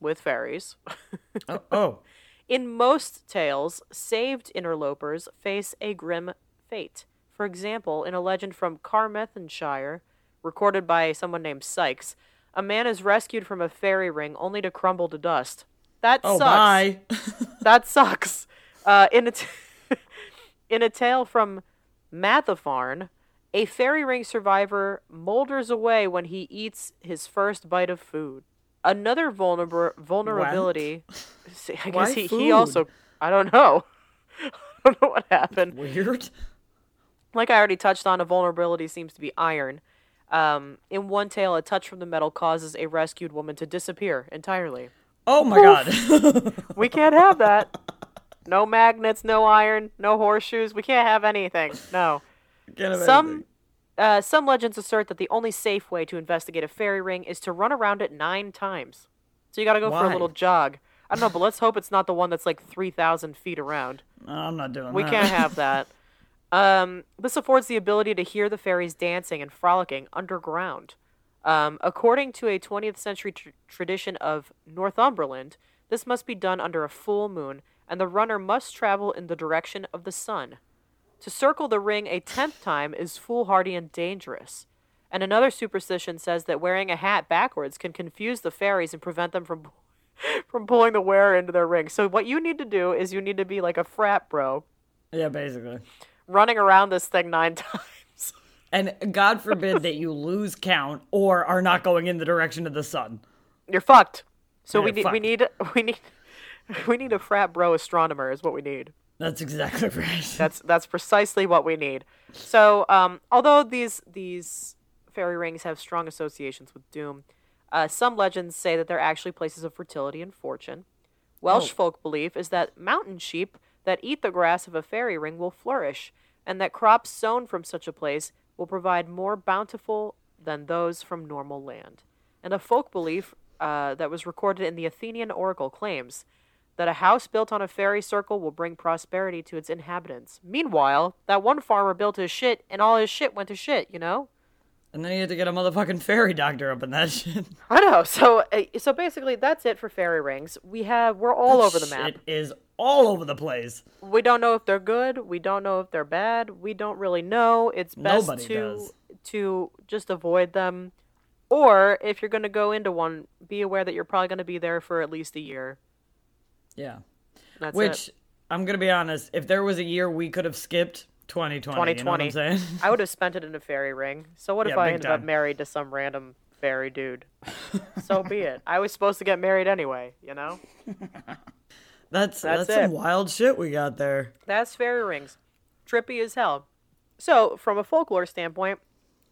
with fairies.
Oh, oh,
In most tales, saved interlopers face a grim fate. For example, in a legend from Carmarthenshire, recorded by someone named Sikes, a man is rescued from a fairy ring only to crumble to dust. That
oh,
sucks. That sucks. Uh, in a t- in a tale from Mathafarn, a fairy ring survivor molders away when he eats his first bite of food. Another vulnerab- vulnerability. See, I guess he, he
food?
also. I don't know. I don't know what happened.
Weird.
Like I already touched on, a vulnerability seems to be iron. Um, in one tale, a touch from the metal causes a rescued woman to disappear entirely.
Oh my god.
We can't have that. No magnets, no iron, no horseshoes. We can't have anything. No. Some
anything.
Uh, some legends assert that the only safe way to investigate a fairy ring is to run around it nine times. So you got to go for a little jog. I don't know, but let's hope it's not the one that's like three thousand feet around.
No, I'm not doing
We
that.
We can't have that. Um, this affords the ability to hear the fairies dancing and frolicking underground. Um, according to a 20th century tr- tradition of Northumberland, this must be done under a full moon, and the runner must travel in the direction of the sun. To circle the ring a tenth time is foolhardy and dangerous. And another superstition says that wearing a hat backwards can confuse the fairies and prevent them from from pulling the wearer into their ring. So what you need to do is you need to be like a frat bro
Yeah, basically.
running around this thing nine times.
And God forbid that you lose count or are not going in the direction of the sun.
You're fucked. So we
You're
need we need we need we need a frat bro astronomer is what we need.
That's exactly right.
That's that's precisely what we need. So um, although these these fairy rings have strong associations with doom, uh, some legends say that they're actually places of fertility and fortune. Welsh
Oh.
folk belief is that mountain sheep that eat the grass of a fairy ring will flourish, and that crops sown from such a place will provide more bountiful than those from normal land. And a folk belief uh, that was recorded in the Athenian Oracle claims that a house built on a fairy circle will bring prosperity to its inhabitants. Meanwhile, that one farmer built his shit, and all his shit went to shit. You know.
And then you had to get a motherfucking fairy doctor up in that shit.
I know. So, uh, so basically, that's it for fairy rings. We have we're all over the map.
It is all over the place.
We don't know if they're good. We don't know if they're bad. We don't really know. It's best
Nobody
to
does.
to just avoid them. Or if you're going to go into one, be aware that you're probably going to be there for at least a year.
Yeah.
That's
Which
it.
I'm gonna be honest, if there was a year we could have skipped, 2020. You know what I'm saying?
I would have spent it in a fairy ring. So what if I ended up married to some random fairy dude? so be it. I was supposed to get married anyway, you know?
That's that's,
That's
some wild shit we got there.
That's fairy rings. Trippy as hell. So, from a folklore standpoint,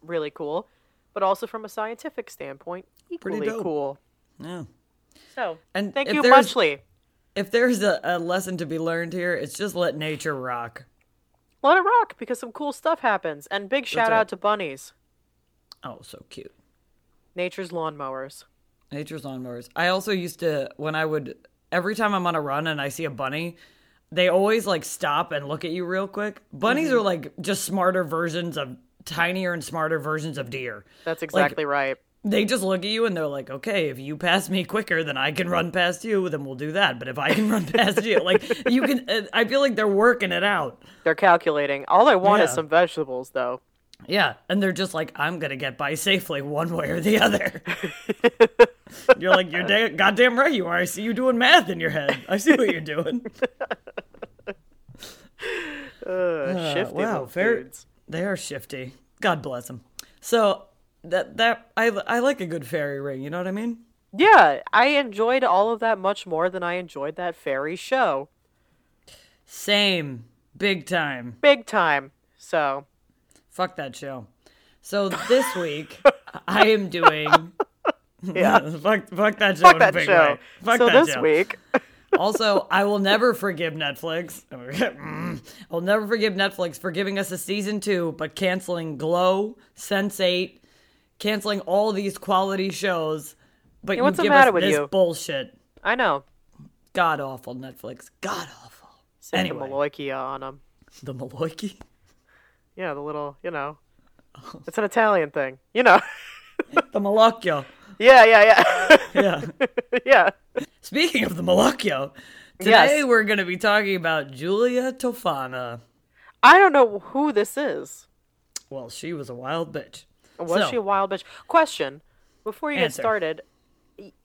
really cool. But also from a scientific standpoint, equally cool.
Yeah.
So,
And
thank you
there's-
muchly.
If there's a, a lesson to be learned here, it's just let nature rock.
Let it rock because some cool stuff happens. And big shout
right.
out to bunnies.
Oh, so cute.
Nature's lawnmowers.
Nature's lawnmowers. I also used to when I would every time I'm on a run and I see a bunny, they always like stop and look at you real quick. Bunnies
Mm-hmm.
are like just smarter versions of tinier and smarter versions of deer.
That's exactly right.
They just look at you and they're like, "Okay, if you pass me quicker than I can run past you, then we'll do that. But if I can run past you, like you can uh, I feel like they're working it out.
They're calculating. All I want is some vegetables, though.
Yeah, and they're just like, I'm gonna get by safely one way or the other. you're like, you're da- goddamn right you are. I see you doing math in your head. I see what you're doing.
Uh, shifty
wow, fair-
dudes.
They are shifty. God bless them. So that that I I like a good fairy ring. You know what I mean?
Yeah, I enjoyed all of that much more than I enjoyed that fairy show.
Same, big time.
Big time. So,
Fuck that show. So this week I am doing.
yeah.
fuck, fuck that show.
Fuck that
big
show.
Fuck
so
that
this
show.
week,
Also, I will never forgive Netflix. I'll never forgive Netflix for giving us a season two, but canceling Glow, Sense8, canceling all these quality shows. But you
what's the
give
matter
us
with
this
you?
bullshit.
I know.
God awful Netflix. God awful.
Say
Anyway.
the Maloikia on them.
The Maloiki.
Yeah, the little, you know. Oh. It's an Italian thing. You know.
The Malocchio.
yeah, yeah,
Yeah.
yeah. yeah.
Speaking of the Malocchio, today
Yes.
we're going to be talking about Julia Tofana.
I don't know who this is.
Well, she was a wild bitch.
Was
So-
she a wild bitch? Question. Before you get started,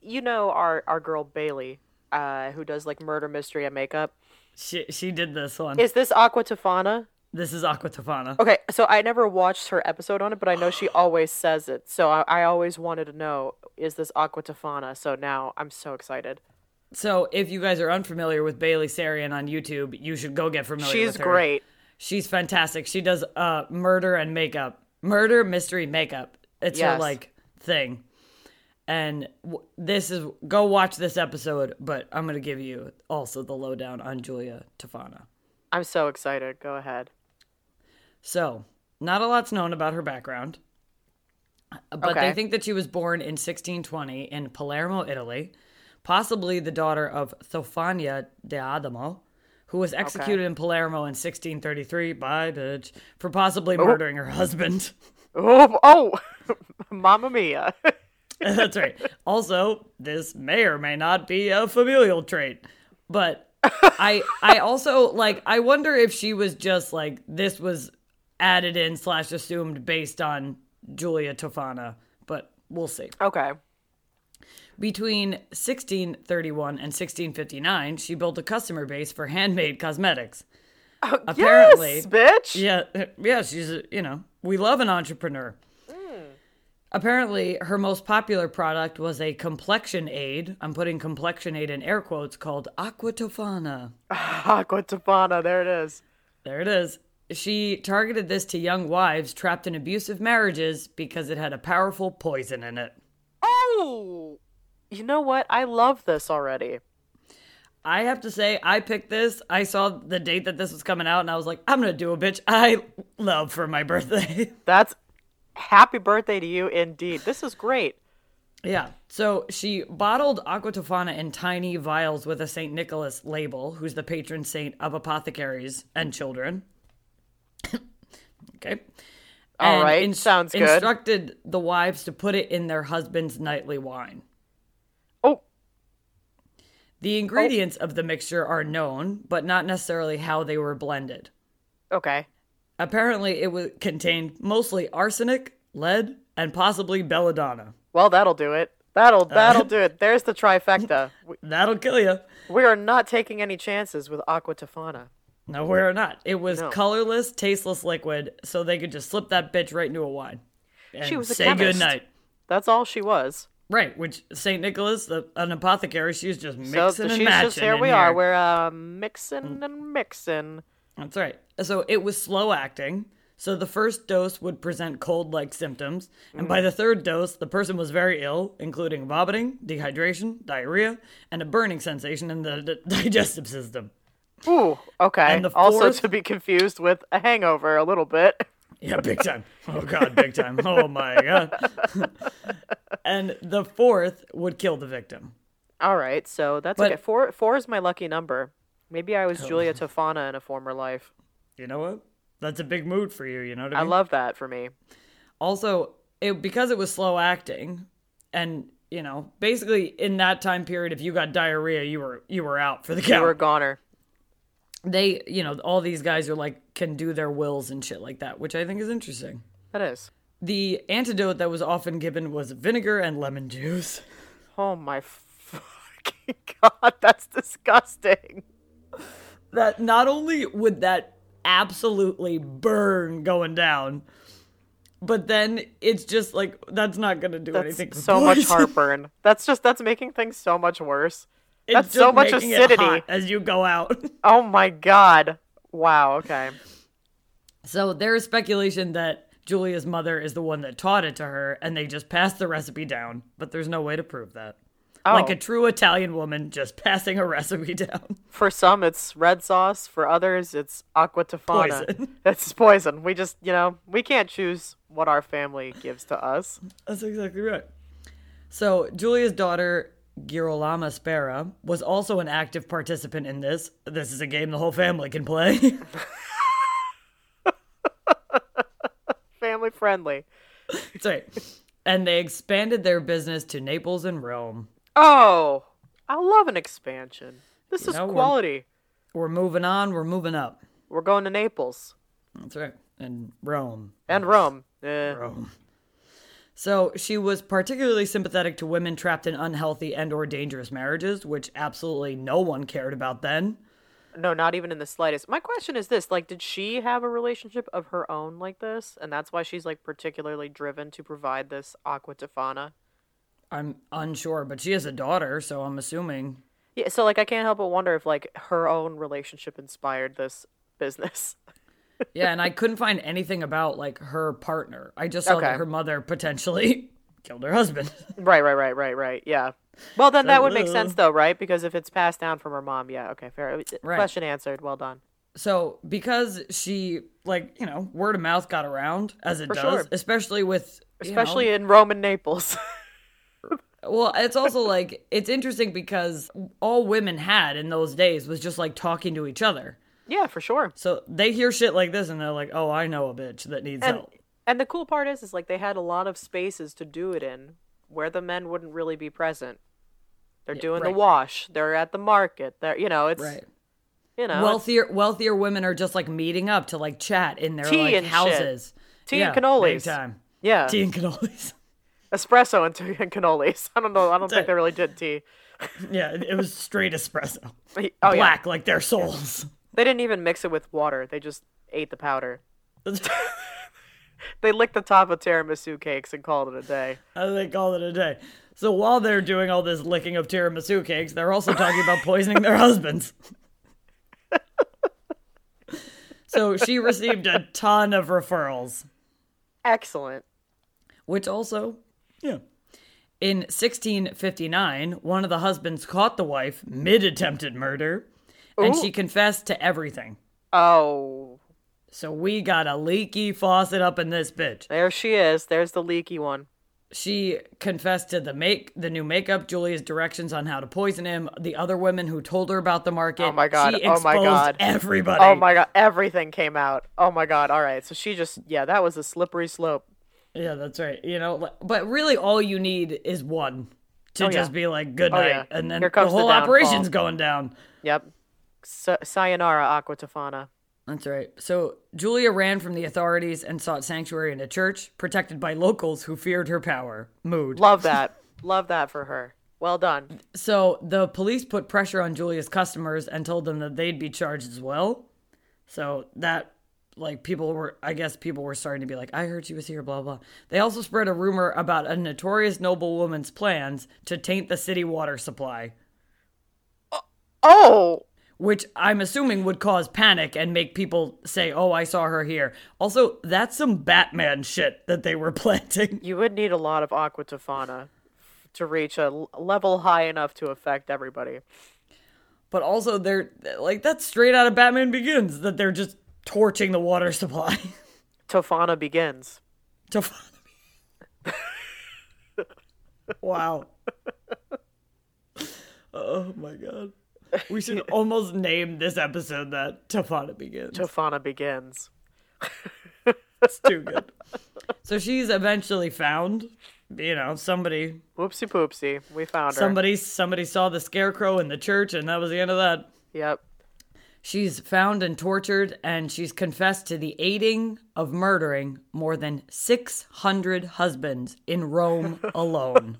you know our, our girl Bailey, uh, who does like murder mystery and makeup.
She, she did this one.
Is this Aqua Tofana?
this is Aqua Tofana.
Okay, so I never watched her episode on it, but I know she always says it. So I, I always wanted to know is this Aqua Tofana? So now I'm so excited.
So, if you guys are unfamiliar with Bailey Sarian on YouTube, you should go get familiar
She's
with her.
She's great.
She's fantastic. She does uh murder and makeup. Murder, mystery, makeup. It's her like thing. And w- this is go watch this episode, but I'm going to give you also the lowdown on Julia Tofana.
I'm so excited. Go ahead.
So, not a lot's known about her background. But
Okay.
they think that she was born in 1620 in Palermo, Italy, possibly the daughter of Thofania de Adamo, who was executed in Palermo in 1633 by bitch for possibly oh. murdering her husband.
Oh, oh, Mamma Mia.
That's right. Also, this may or may not be a familial trait, but I I also like I wonder if she was just like this was added in slash assumed based on Julia Tofana, but we'll see.
okay.
Between 1631 and 1659, she built a customer base for handmade cosmetics. Oh, Apparently-
yes, bitch.
Yeah, yeah, she's a, you know, we love an entrepreneur. Mm. Apparently, her most popular product was a complexion aid. I'm putting complexion aid in air quotes called Aqua Tofana.
Aqua Tofana. There it is.
There it is. She targeted this to young wives trapped in abusive marriages because it had a powerful poison in it.
Oh, you know what? I love this already.
I have to say, I picked this. I saw the date that this was coming out, and I was like, I'm gonna do a bitch I love for my birthday.
That's happy birthday to you, indeed. This is great.
yeah. So she bottled Aqua Tofana in tiny vials with a St. Nicholas label, who's the patron saint of apothecaries and children. okay.
All
And
right, sounds good.
Instructed the wives to put it in their husband's nightly wine.
Oh,
The ingredients of the mixture are known, but not necessarily how they were blended.
okay.
Apparently, it was contained mostly arsenic, lead, and possibly belladonna.
Well, that'll do it. That'll uh, that'll do it. There's the trifecta.
That'll kill you.
we are not taking any chances with Aqua Tofana.
No, we're not. It was
No.
colorless, tasteless liquid, so they could just slip that bitch right into a wine.
She was a
say
chemist.
good night.
That's all she was.
Right, which Saint Nicholas, the, an apothecary, she was just mixing
So
and
she's
matching.
just here we are. We're uh, mixing and mixing.
That's right. So it was slow acting. So the first dose would present cold like symptoms. And by the third dose, the person was very ill, including vomiting, dehydration, diarrhea, and a burning sensation in the d- digestive system.
Ooh, okay.
And the
Also to be confused with a hangover a little bit.
Yeah, big time. Oh, God, big time. Oh, my God. and the fourth would kill the victim.
All right, so that's
But-
okay. Four four is my lucky number. Maybe I
Oh.
was Julia Tofana in a former life.
You know what? That's a big mood for you, you know what I
I love that for me.
also it, because it was slow acting and you know basically in that time period if you got diarrhea you were you were out for the count.
You were a goner.
They you know all these guys are like can do their wills and shit like that which i think is interesting
That is.
the antidote that was often given was vinegar and lemon juice
Oh my fucking god, that's disgusting.
that not only would that absolutely burn going down but then it's just like that's not gonna do
That's
anything for
so much heartburn. That's just that's making things so much worse. That's so much acidity.
as you go out
Oh my god. Wow, okay.
So there is speculation that Julia's mother is the one that taught it to her, and they just passed the recipe down, but there's no way to prove that.
Oh.
Like a oh. true Italian woman just passing a recipe down.
For some it's red sauce, for others it's aqua tofana.
Poison.
It's poison. We just, you know, we can't choose what our family gives to us.
That's exactly right. So Julia's daughter, Girolama Spera, was also an active participant in this. This is a game the whole family can play.
Family friendly.
That's right. And they expanded their business to Naples and Rome.
Oh, I love an expansion. This is
know, we're-
quality.
We're moving on, we're moving up.
We're going to Naples
That's right. And Rome.
and Rome. Eh.
Rome. So she was particularly sympathetic to women trapped in unhealthy and or dangerous marriages, which absolutely no one cared about then.
No, not even in the slightest. My question is this: like, did she have a relationship of her own like this, and that's why she's like particularly driven to provide this aqua tofana?
I'm unsure, but she has a daughter, so I'm assuming.
Yeah, so like I can't help but wonder if like her own relationship inspired this business.
Yeah, and I couldn't find anything about like her partner. I just saw
Okay.
that her mother potentially killed her husband.
right, right, right, right, right. Yeah. Well, then that would make
uh,
sense though, right? Because if it's passed down from her mom, yeah, okay, fair.
Right.
Question answered. Well done.
so because she like, you know, word of mouth got around as it
For
does,
sure.
especially with you know,
Especially in Rome and Naples.
Well, it's also like it's interesting because all women had in those days was just like talking to each other.
Yeah, for sure.
So they hear shit like this and they're like, "Oh, I know a bitch that needs
and
help."
and the cool part is is like they had a lot of spaces to do it in where the men wouldn't really be present they're doing
right.
the wash they're at the market they're you know it's
Right.
you know
Wealthier wealthier women are just like meeting up to like chat in their
Tea
like
and shit.
houses.
Tea
yeah,
and cannolis.
Time.
yeah
Tea and cannolis.
espresso and tea and cannolis i don't know i don't think they really did tea
yeah, it was straight espresso.
oh yeah
Black like their souls.
They didn't even mix it with water they just ate the powder they licked the top of tiramisu cakes and called it a day
As they call it a day. So while they're doing all this licking of tiramisu cakes, they're also talking about poisoning their husbands. so she received a ton of referrals,
excellent
which also, yeah. In 1659, one of the husbands caught the wife mid attempted murder, and she confessed to everything.
oh
So we got a leaky faucet up in this bitch.
there she is there's the leaky one
She confessed to the make the new makeup, Julia's directions on how to poison him, the other women who told her about the market.
Oh my God.
She
Oh my God.
Everybody.
Oh my god, everything came out. Oh my god. All right. So she just yeah, that was a slippery slope.
Yeah, that's right. You know, but really, all you need is one to
Oh, yeah.
just be like good
Oh,
night,
yeah.
and then the
comes the
whole
downfall.
operation's going down.
Yep. Sa- sayonara Aqua Tofana.
That's right. So Julia ran from the authorities and sought sanctuary in a church, protected by locals who feared her power. Mood.
Love that. Love that for her. Well done.
So the police put pressure on Julia's customers and told them that they'd be charged as well. So that, like, people were, I guess people were starting to be like, I heard she was here, blah, blah. They also spread a rumor about a notorious noblewoman's plans to taint the city water supply,
Oh,
which I'm assuming would cause panic and make people say, oh, I saw her here. Also, that's some Batman shit that they were planting.
you would need a lot of aqua tofana to reach a level high enough to affect everybody.
But also, they're like, that's straight out of Batman Begins that they're just torching the water supply.
Tofana begins.
to wow. Oh my god. We should almost name this episode that Tafana begins.
Tofana begins.
It's too good. So she's eventually found. You know, somebody
Whoopsie poopsie. We found her.
somebody somebody saw the scarecrow in the church and that was the end of that.
Yep.
She's found and tortured and she's confessed to the aiding of murdering more than 600 husbands in Rome alone.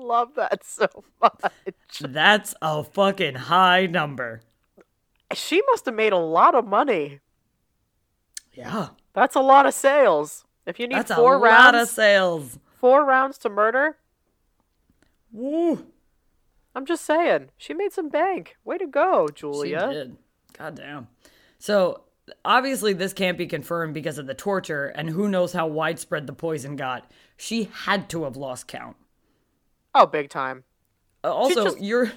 Love that so much.
That's a fucking high number.
She must have made a lot of money.
Yeah.
That's a lot of sales. If you need
That's
four
a
rounds,
lot of sales.
four rounds to murder,
Woo.
I'm just saying, she made some bank. Way to go,
She
Julia.
did. God damn. So obviously this can't be confirmed because of the torture and who knows how widespread the poison got. She had to have lost count.
Oh, big time.
Uh, Also,
just-
you're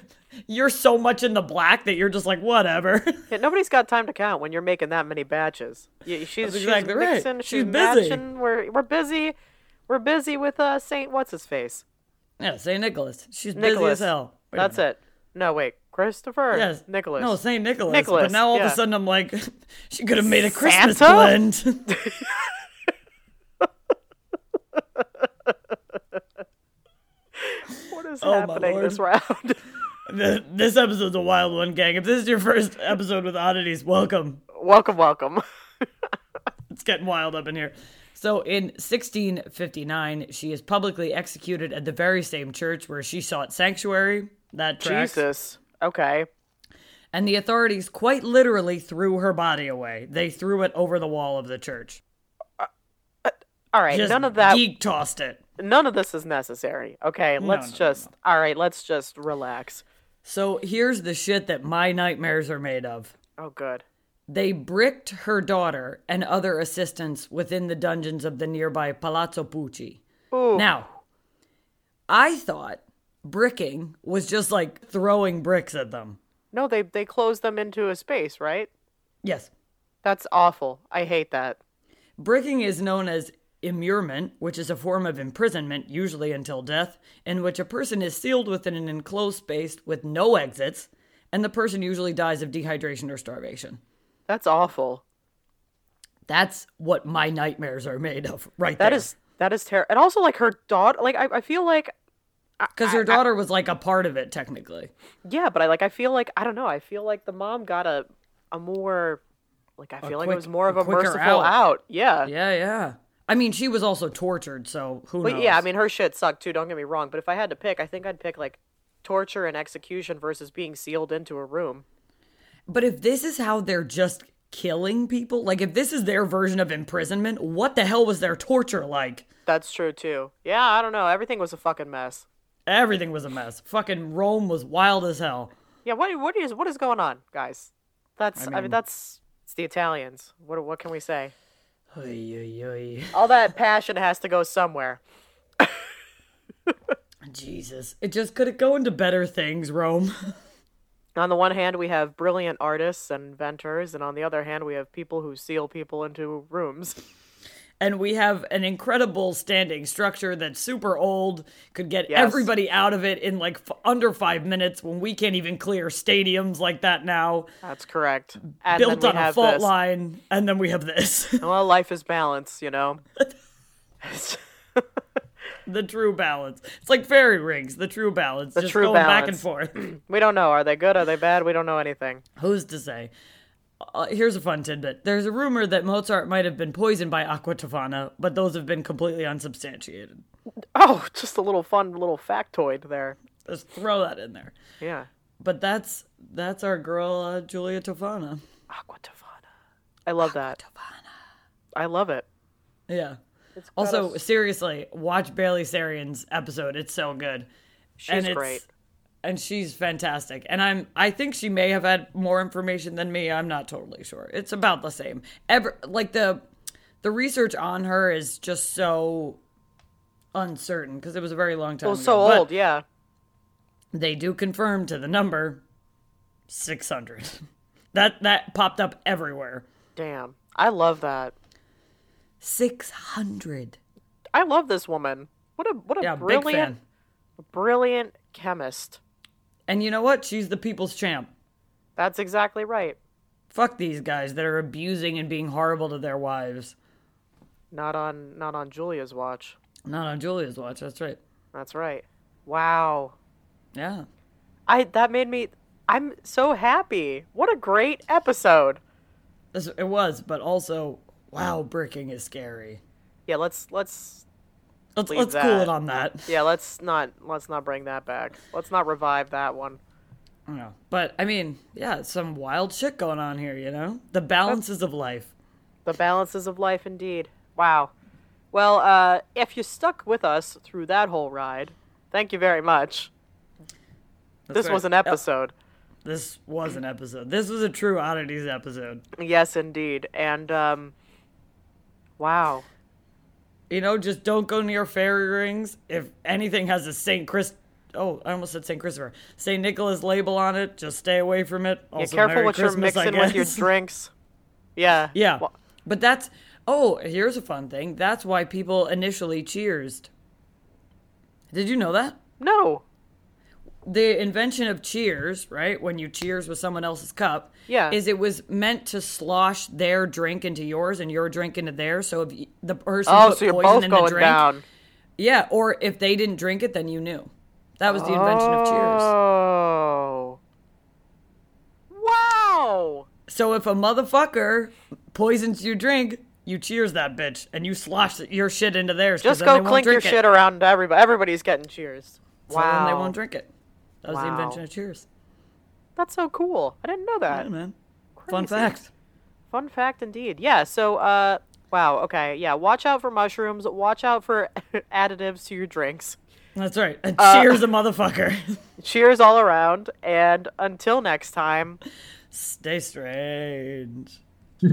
you're so much in the black that you're just like whatever.
Yeah, nobody's got time to count when you're making that many batches. Yeah, she's,
exactly
she's
right.
mixing, she's,
She's busy.
matching. We're we're busy. We're busy with uh Saint what's his face.
yeah, Saint Nicholas. She's busy
Nicholas.
as hell. Wait
That's it. No, wait, Christopher.
Yes.
Nicholas.
No, Saint Nicholas. But now all of a sudden I'm like, she could have made a Christmas
Santa?
blend.
what is
Oh, my
happening this round?
Th- this episode's a wild one, gang. If this is your first episode with oddities, welcome.
welcome, welcome.
It's getting wild up in here. So in 1659, she is publicly executed at the very same church where she sought sanctuary. That tracks.
Jesus. Okay.
And the authorities quite literally threw her body away. They threw it over the wall of the church.
Uh, uh, all right.
Just
none of that.
geek tossed it.
None of this is necessary. Okay. Let's
no, no,
just. All right. Let's just relax.
So here's the shit that my nightmares are made of.
Oh, good.
They bricked her daughter and other assistants within the dungeons of the nearby Palazzo Pucci.
Ooh.
Now, I thought bricking was just like throwing bricks at them.
No, they they closed them into a space, right?
Yes.
That's awful. I hate that.
Bricking is known as immurement, which is a form of imprisonment, usually until death, in which a person is sealed within an enclosed space with no exits, and the person usually dies of dehydration or starvation.
That's awful.
That's what my nightmares are made of, right
That
there.
is that is terrible. And also, like her daughter. Like I, I feel like
because her daughter was like a part of it, technically.
yeah, but I like I feel like I don't know. I feel like the mom got a a more like I feel like
quick-
it was more of
a
a merciful
out.
out. Yeah.
Yeah, yeah. I mean, she was also tortured, so who knows.
But
knows?
yeah, I mean her shit sucked too. Don't get me wrong. But if I had to pick, I think I'd pick like torture and execution versus being sealed into a room.
But if this is how they're just killing people, like if this is their version of imprisonment, what the hell was their torture like?
That's true too. Yeah, I don't know. Everything was a fucking mess.
Everything was a mess. Fucking Rome was wild as hell.
Yeah, what what is what is going on, guys? That's I mean,
mean-
that's it's the Italians. What what can we say?
Oy, oy, oy.
All that passion has to go somewhere.
Jesus. It just couldn't go into better things, Rome?
On the one hand, we have brilliant artists and inventors, and on the other hand, we have people who seal people into rooms.
And we have an incredible standing structure that's super old, could get
Yes.
everybody out of it in like f- under five minutes when we can't even clear stadiums like that now.
That's correct. And
built on a fault
this.
line, and then we have this.
Well, life is balance, you know.
the true balance. It's like fairy rings, the true balance.
The
just
true
going back and forth.
We don't know. Are they good? Are they bad? We don't know anything.
Who's to say? Uh, here's a fun tidbit. There's a rumor that Mozart might have been poisoned by aqua tofana, but those have been completely unsubstantiated.
Oh, just a little fun little factoid there.
Just throw that in there.
Yeah.
But that's that's our girl uh, Julia Tofana.
Aqua Tofana. I love that. I love it.
Yeah.
It's
Also,
us-
seriously, watch Bailey Sarian's episode. It's so good.
she's
and it's,
great.
And she's fantastic. And I'm I think she may have had more information than me. I'm not totally sure. It's about the same. Ever like the the research on her is just so uncertain because it was a very long time
Well,
ago.
so
But
old, yeah.
They do confirm to the number 600. that that popped up everywhere.
Damn. I love that.
600.
I love this woman. What a what a
Yeah,
brilliant brilliant chemist.
And you know what? She's the people's champ.
That's exactly right.
Fuck these guys that are abusing and being horrible to their wives.
Not on not on Julia's watch.
Not on Julia's watch. That's right.
That's right. Wow.
Yeah.
I that made me I'm so happy. What a great episode.
It was, but also, wow, bricking is scary.
Yeah, let's let's
Let's
Leave
let's cool it on that.
yeah, let's not let's not bring that back. Let's not revive that one.
Yeah. But I mean, yeah, some wild shit going on here. You know, the balances of life.
The balances of life indeed. Wow. Well, uh, if you stuck with us through that whole ride, thank you very much.
That's
this
right.
was an
Yep.
episode.
This was an episode. This was a true oddities episode.
Yes, indeed. And um, wow.
You know, just don't go near fairy rings. If anything has a Saint Chris, oh, I almost said Saint Christopher, Saint Nicholas label on it, just stay away from it.
Yeah,
Also,
careful
Merry
what
Christmas,
you're mixing with your drinks. Yeah.
Yeah,
Wha-
but that's oh, here's a fun thing. That's why people initially cheersed. Did you know that?
No.
The invention of cheers, right? When you cheers with someone else's cup,
Yeah.
is it was meant to slosh their drink into yours and your drink into theirs. So if the person
Oh,
put
so
poison in the drink,
down.
yeah, or if they didn't drink it, then you knew. That was the invention of cheers.
Oh. Wow.
So if a motherfucker poisons your drink, you cheers that bitch and you slosh your shit into theirs.
Just go clink your
it.
shit around to everybody. Everybody's getting cheers.
So
wow.
then they won't drink it. That was the invention of cheers.
That's so cool. I didn't know that.
Yeah, man. Fun
Crazy.
fact.
Fun fact indeed. Yeah, so uh wow, okay. Yeah, watch out for mushrooms, watch out for additives to your drinks.
That's right. And
Uh,
cheers a motherfucker.
Cheers all around and until next time.
Stay strange.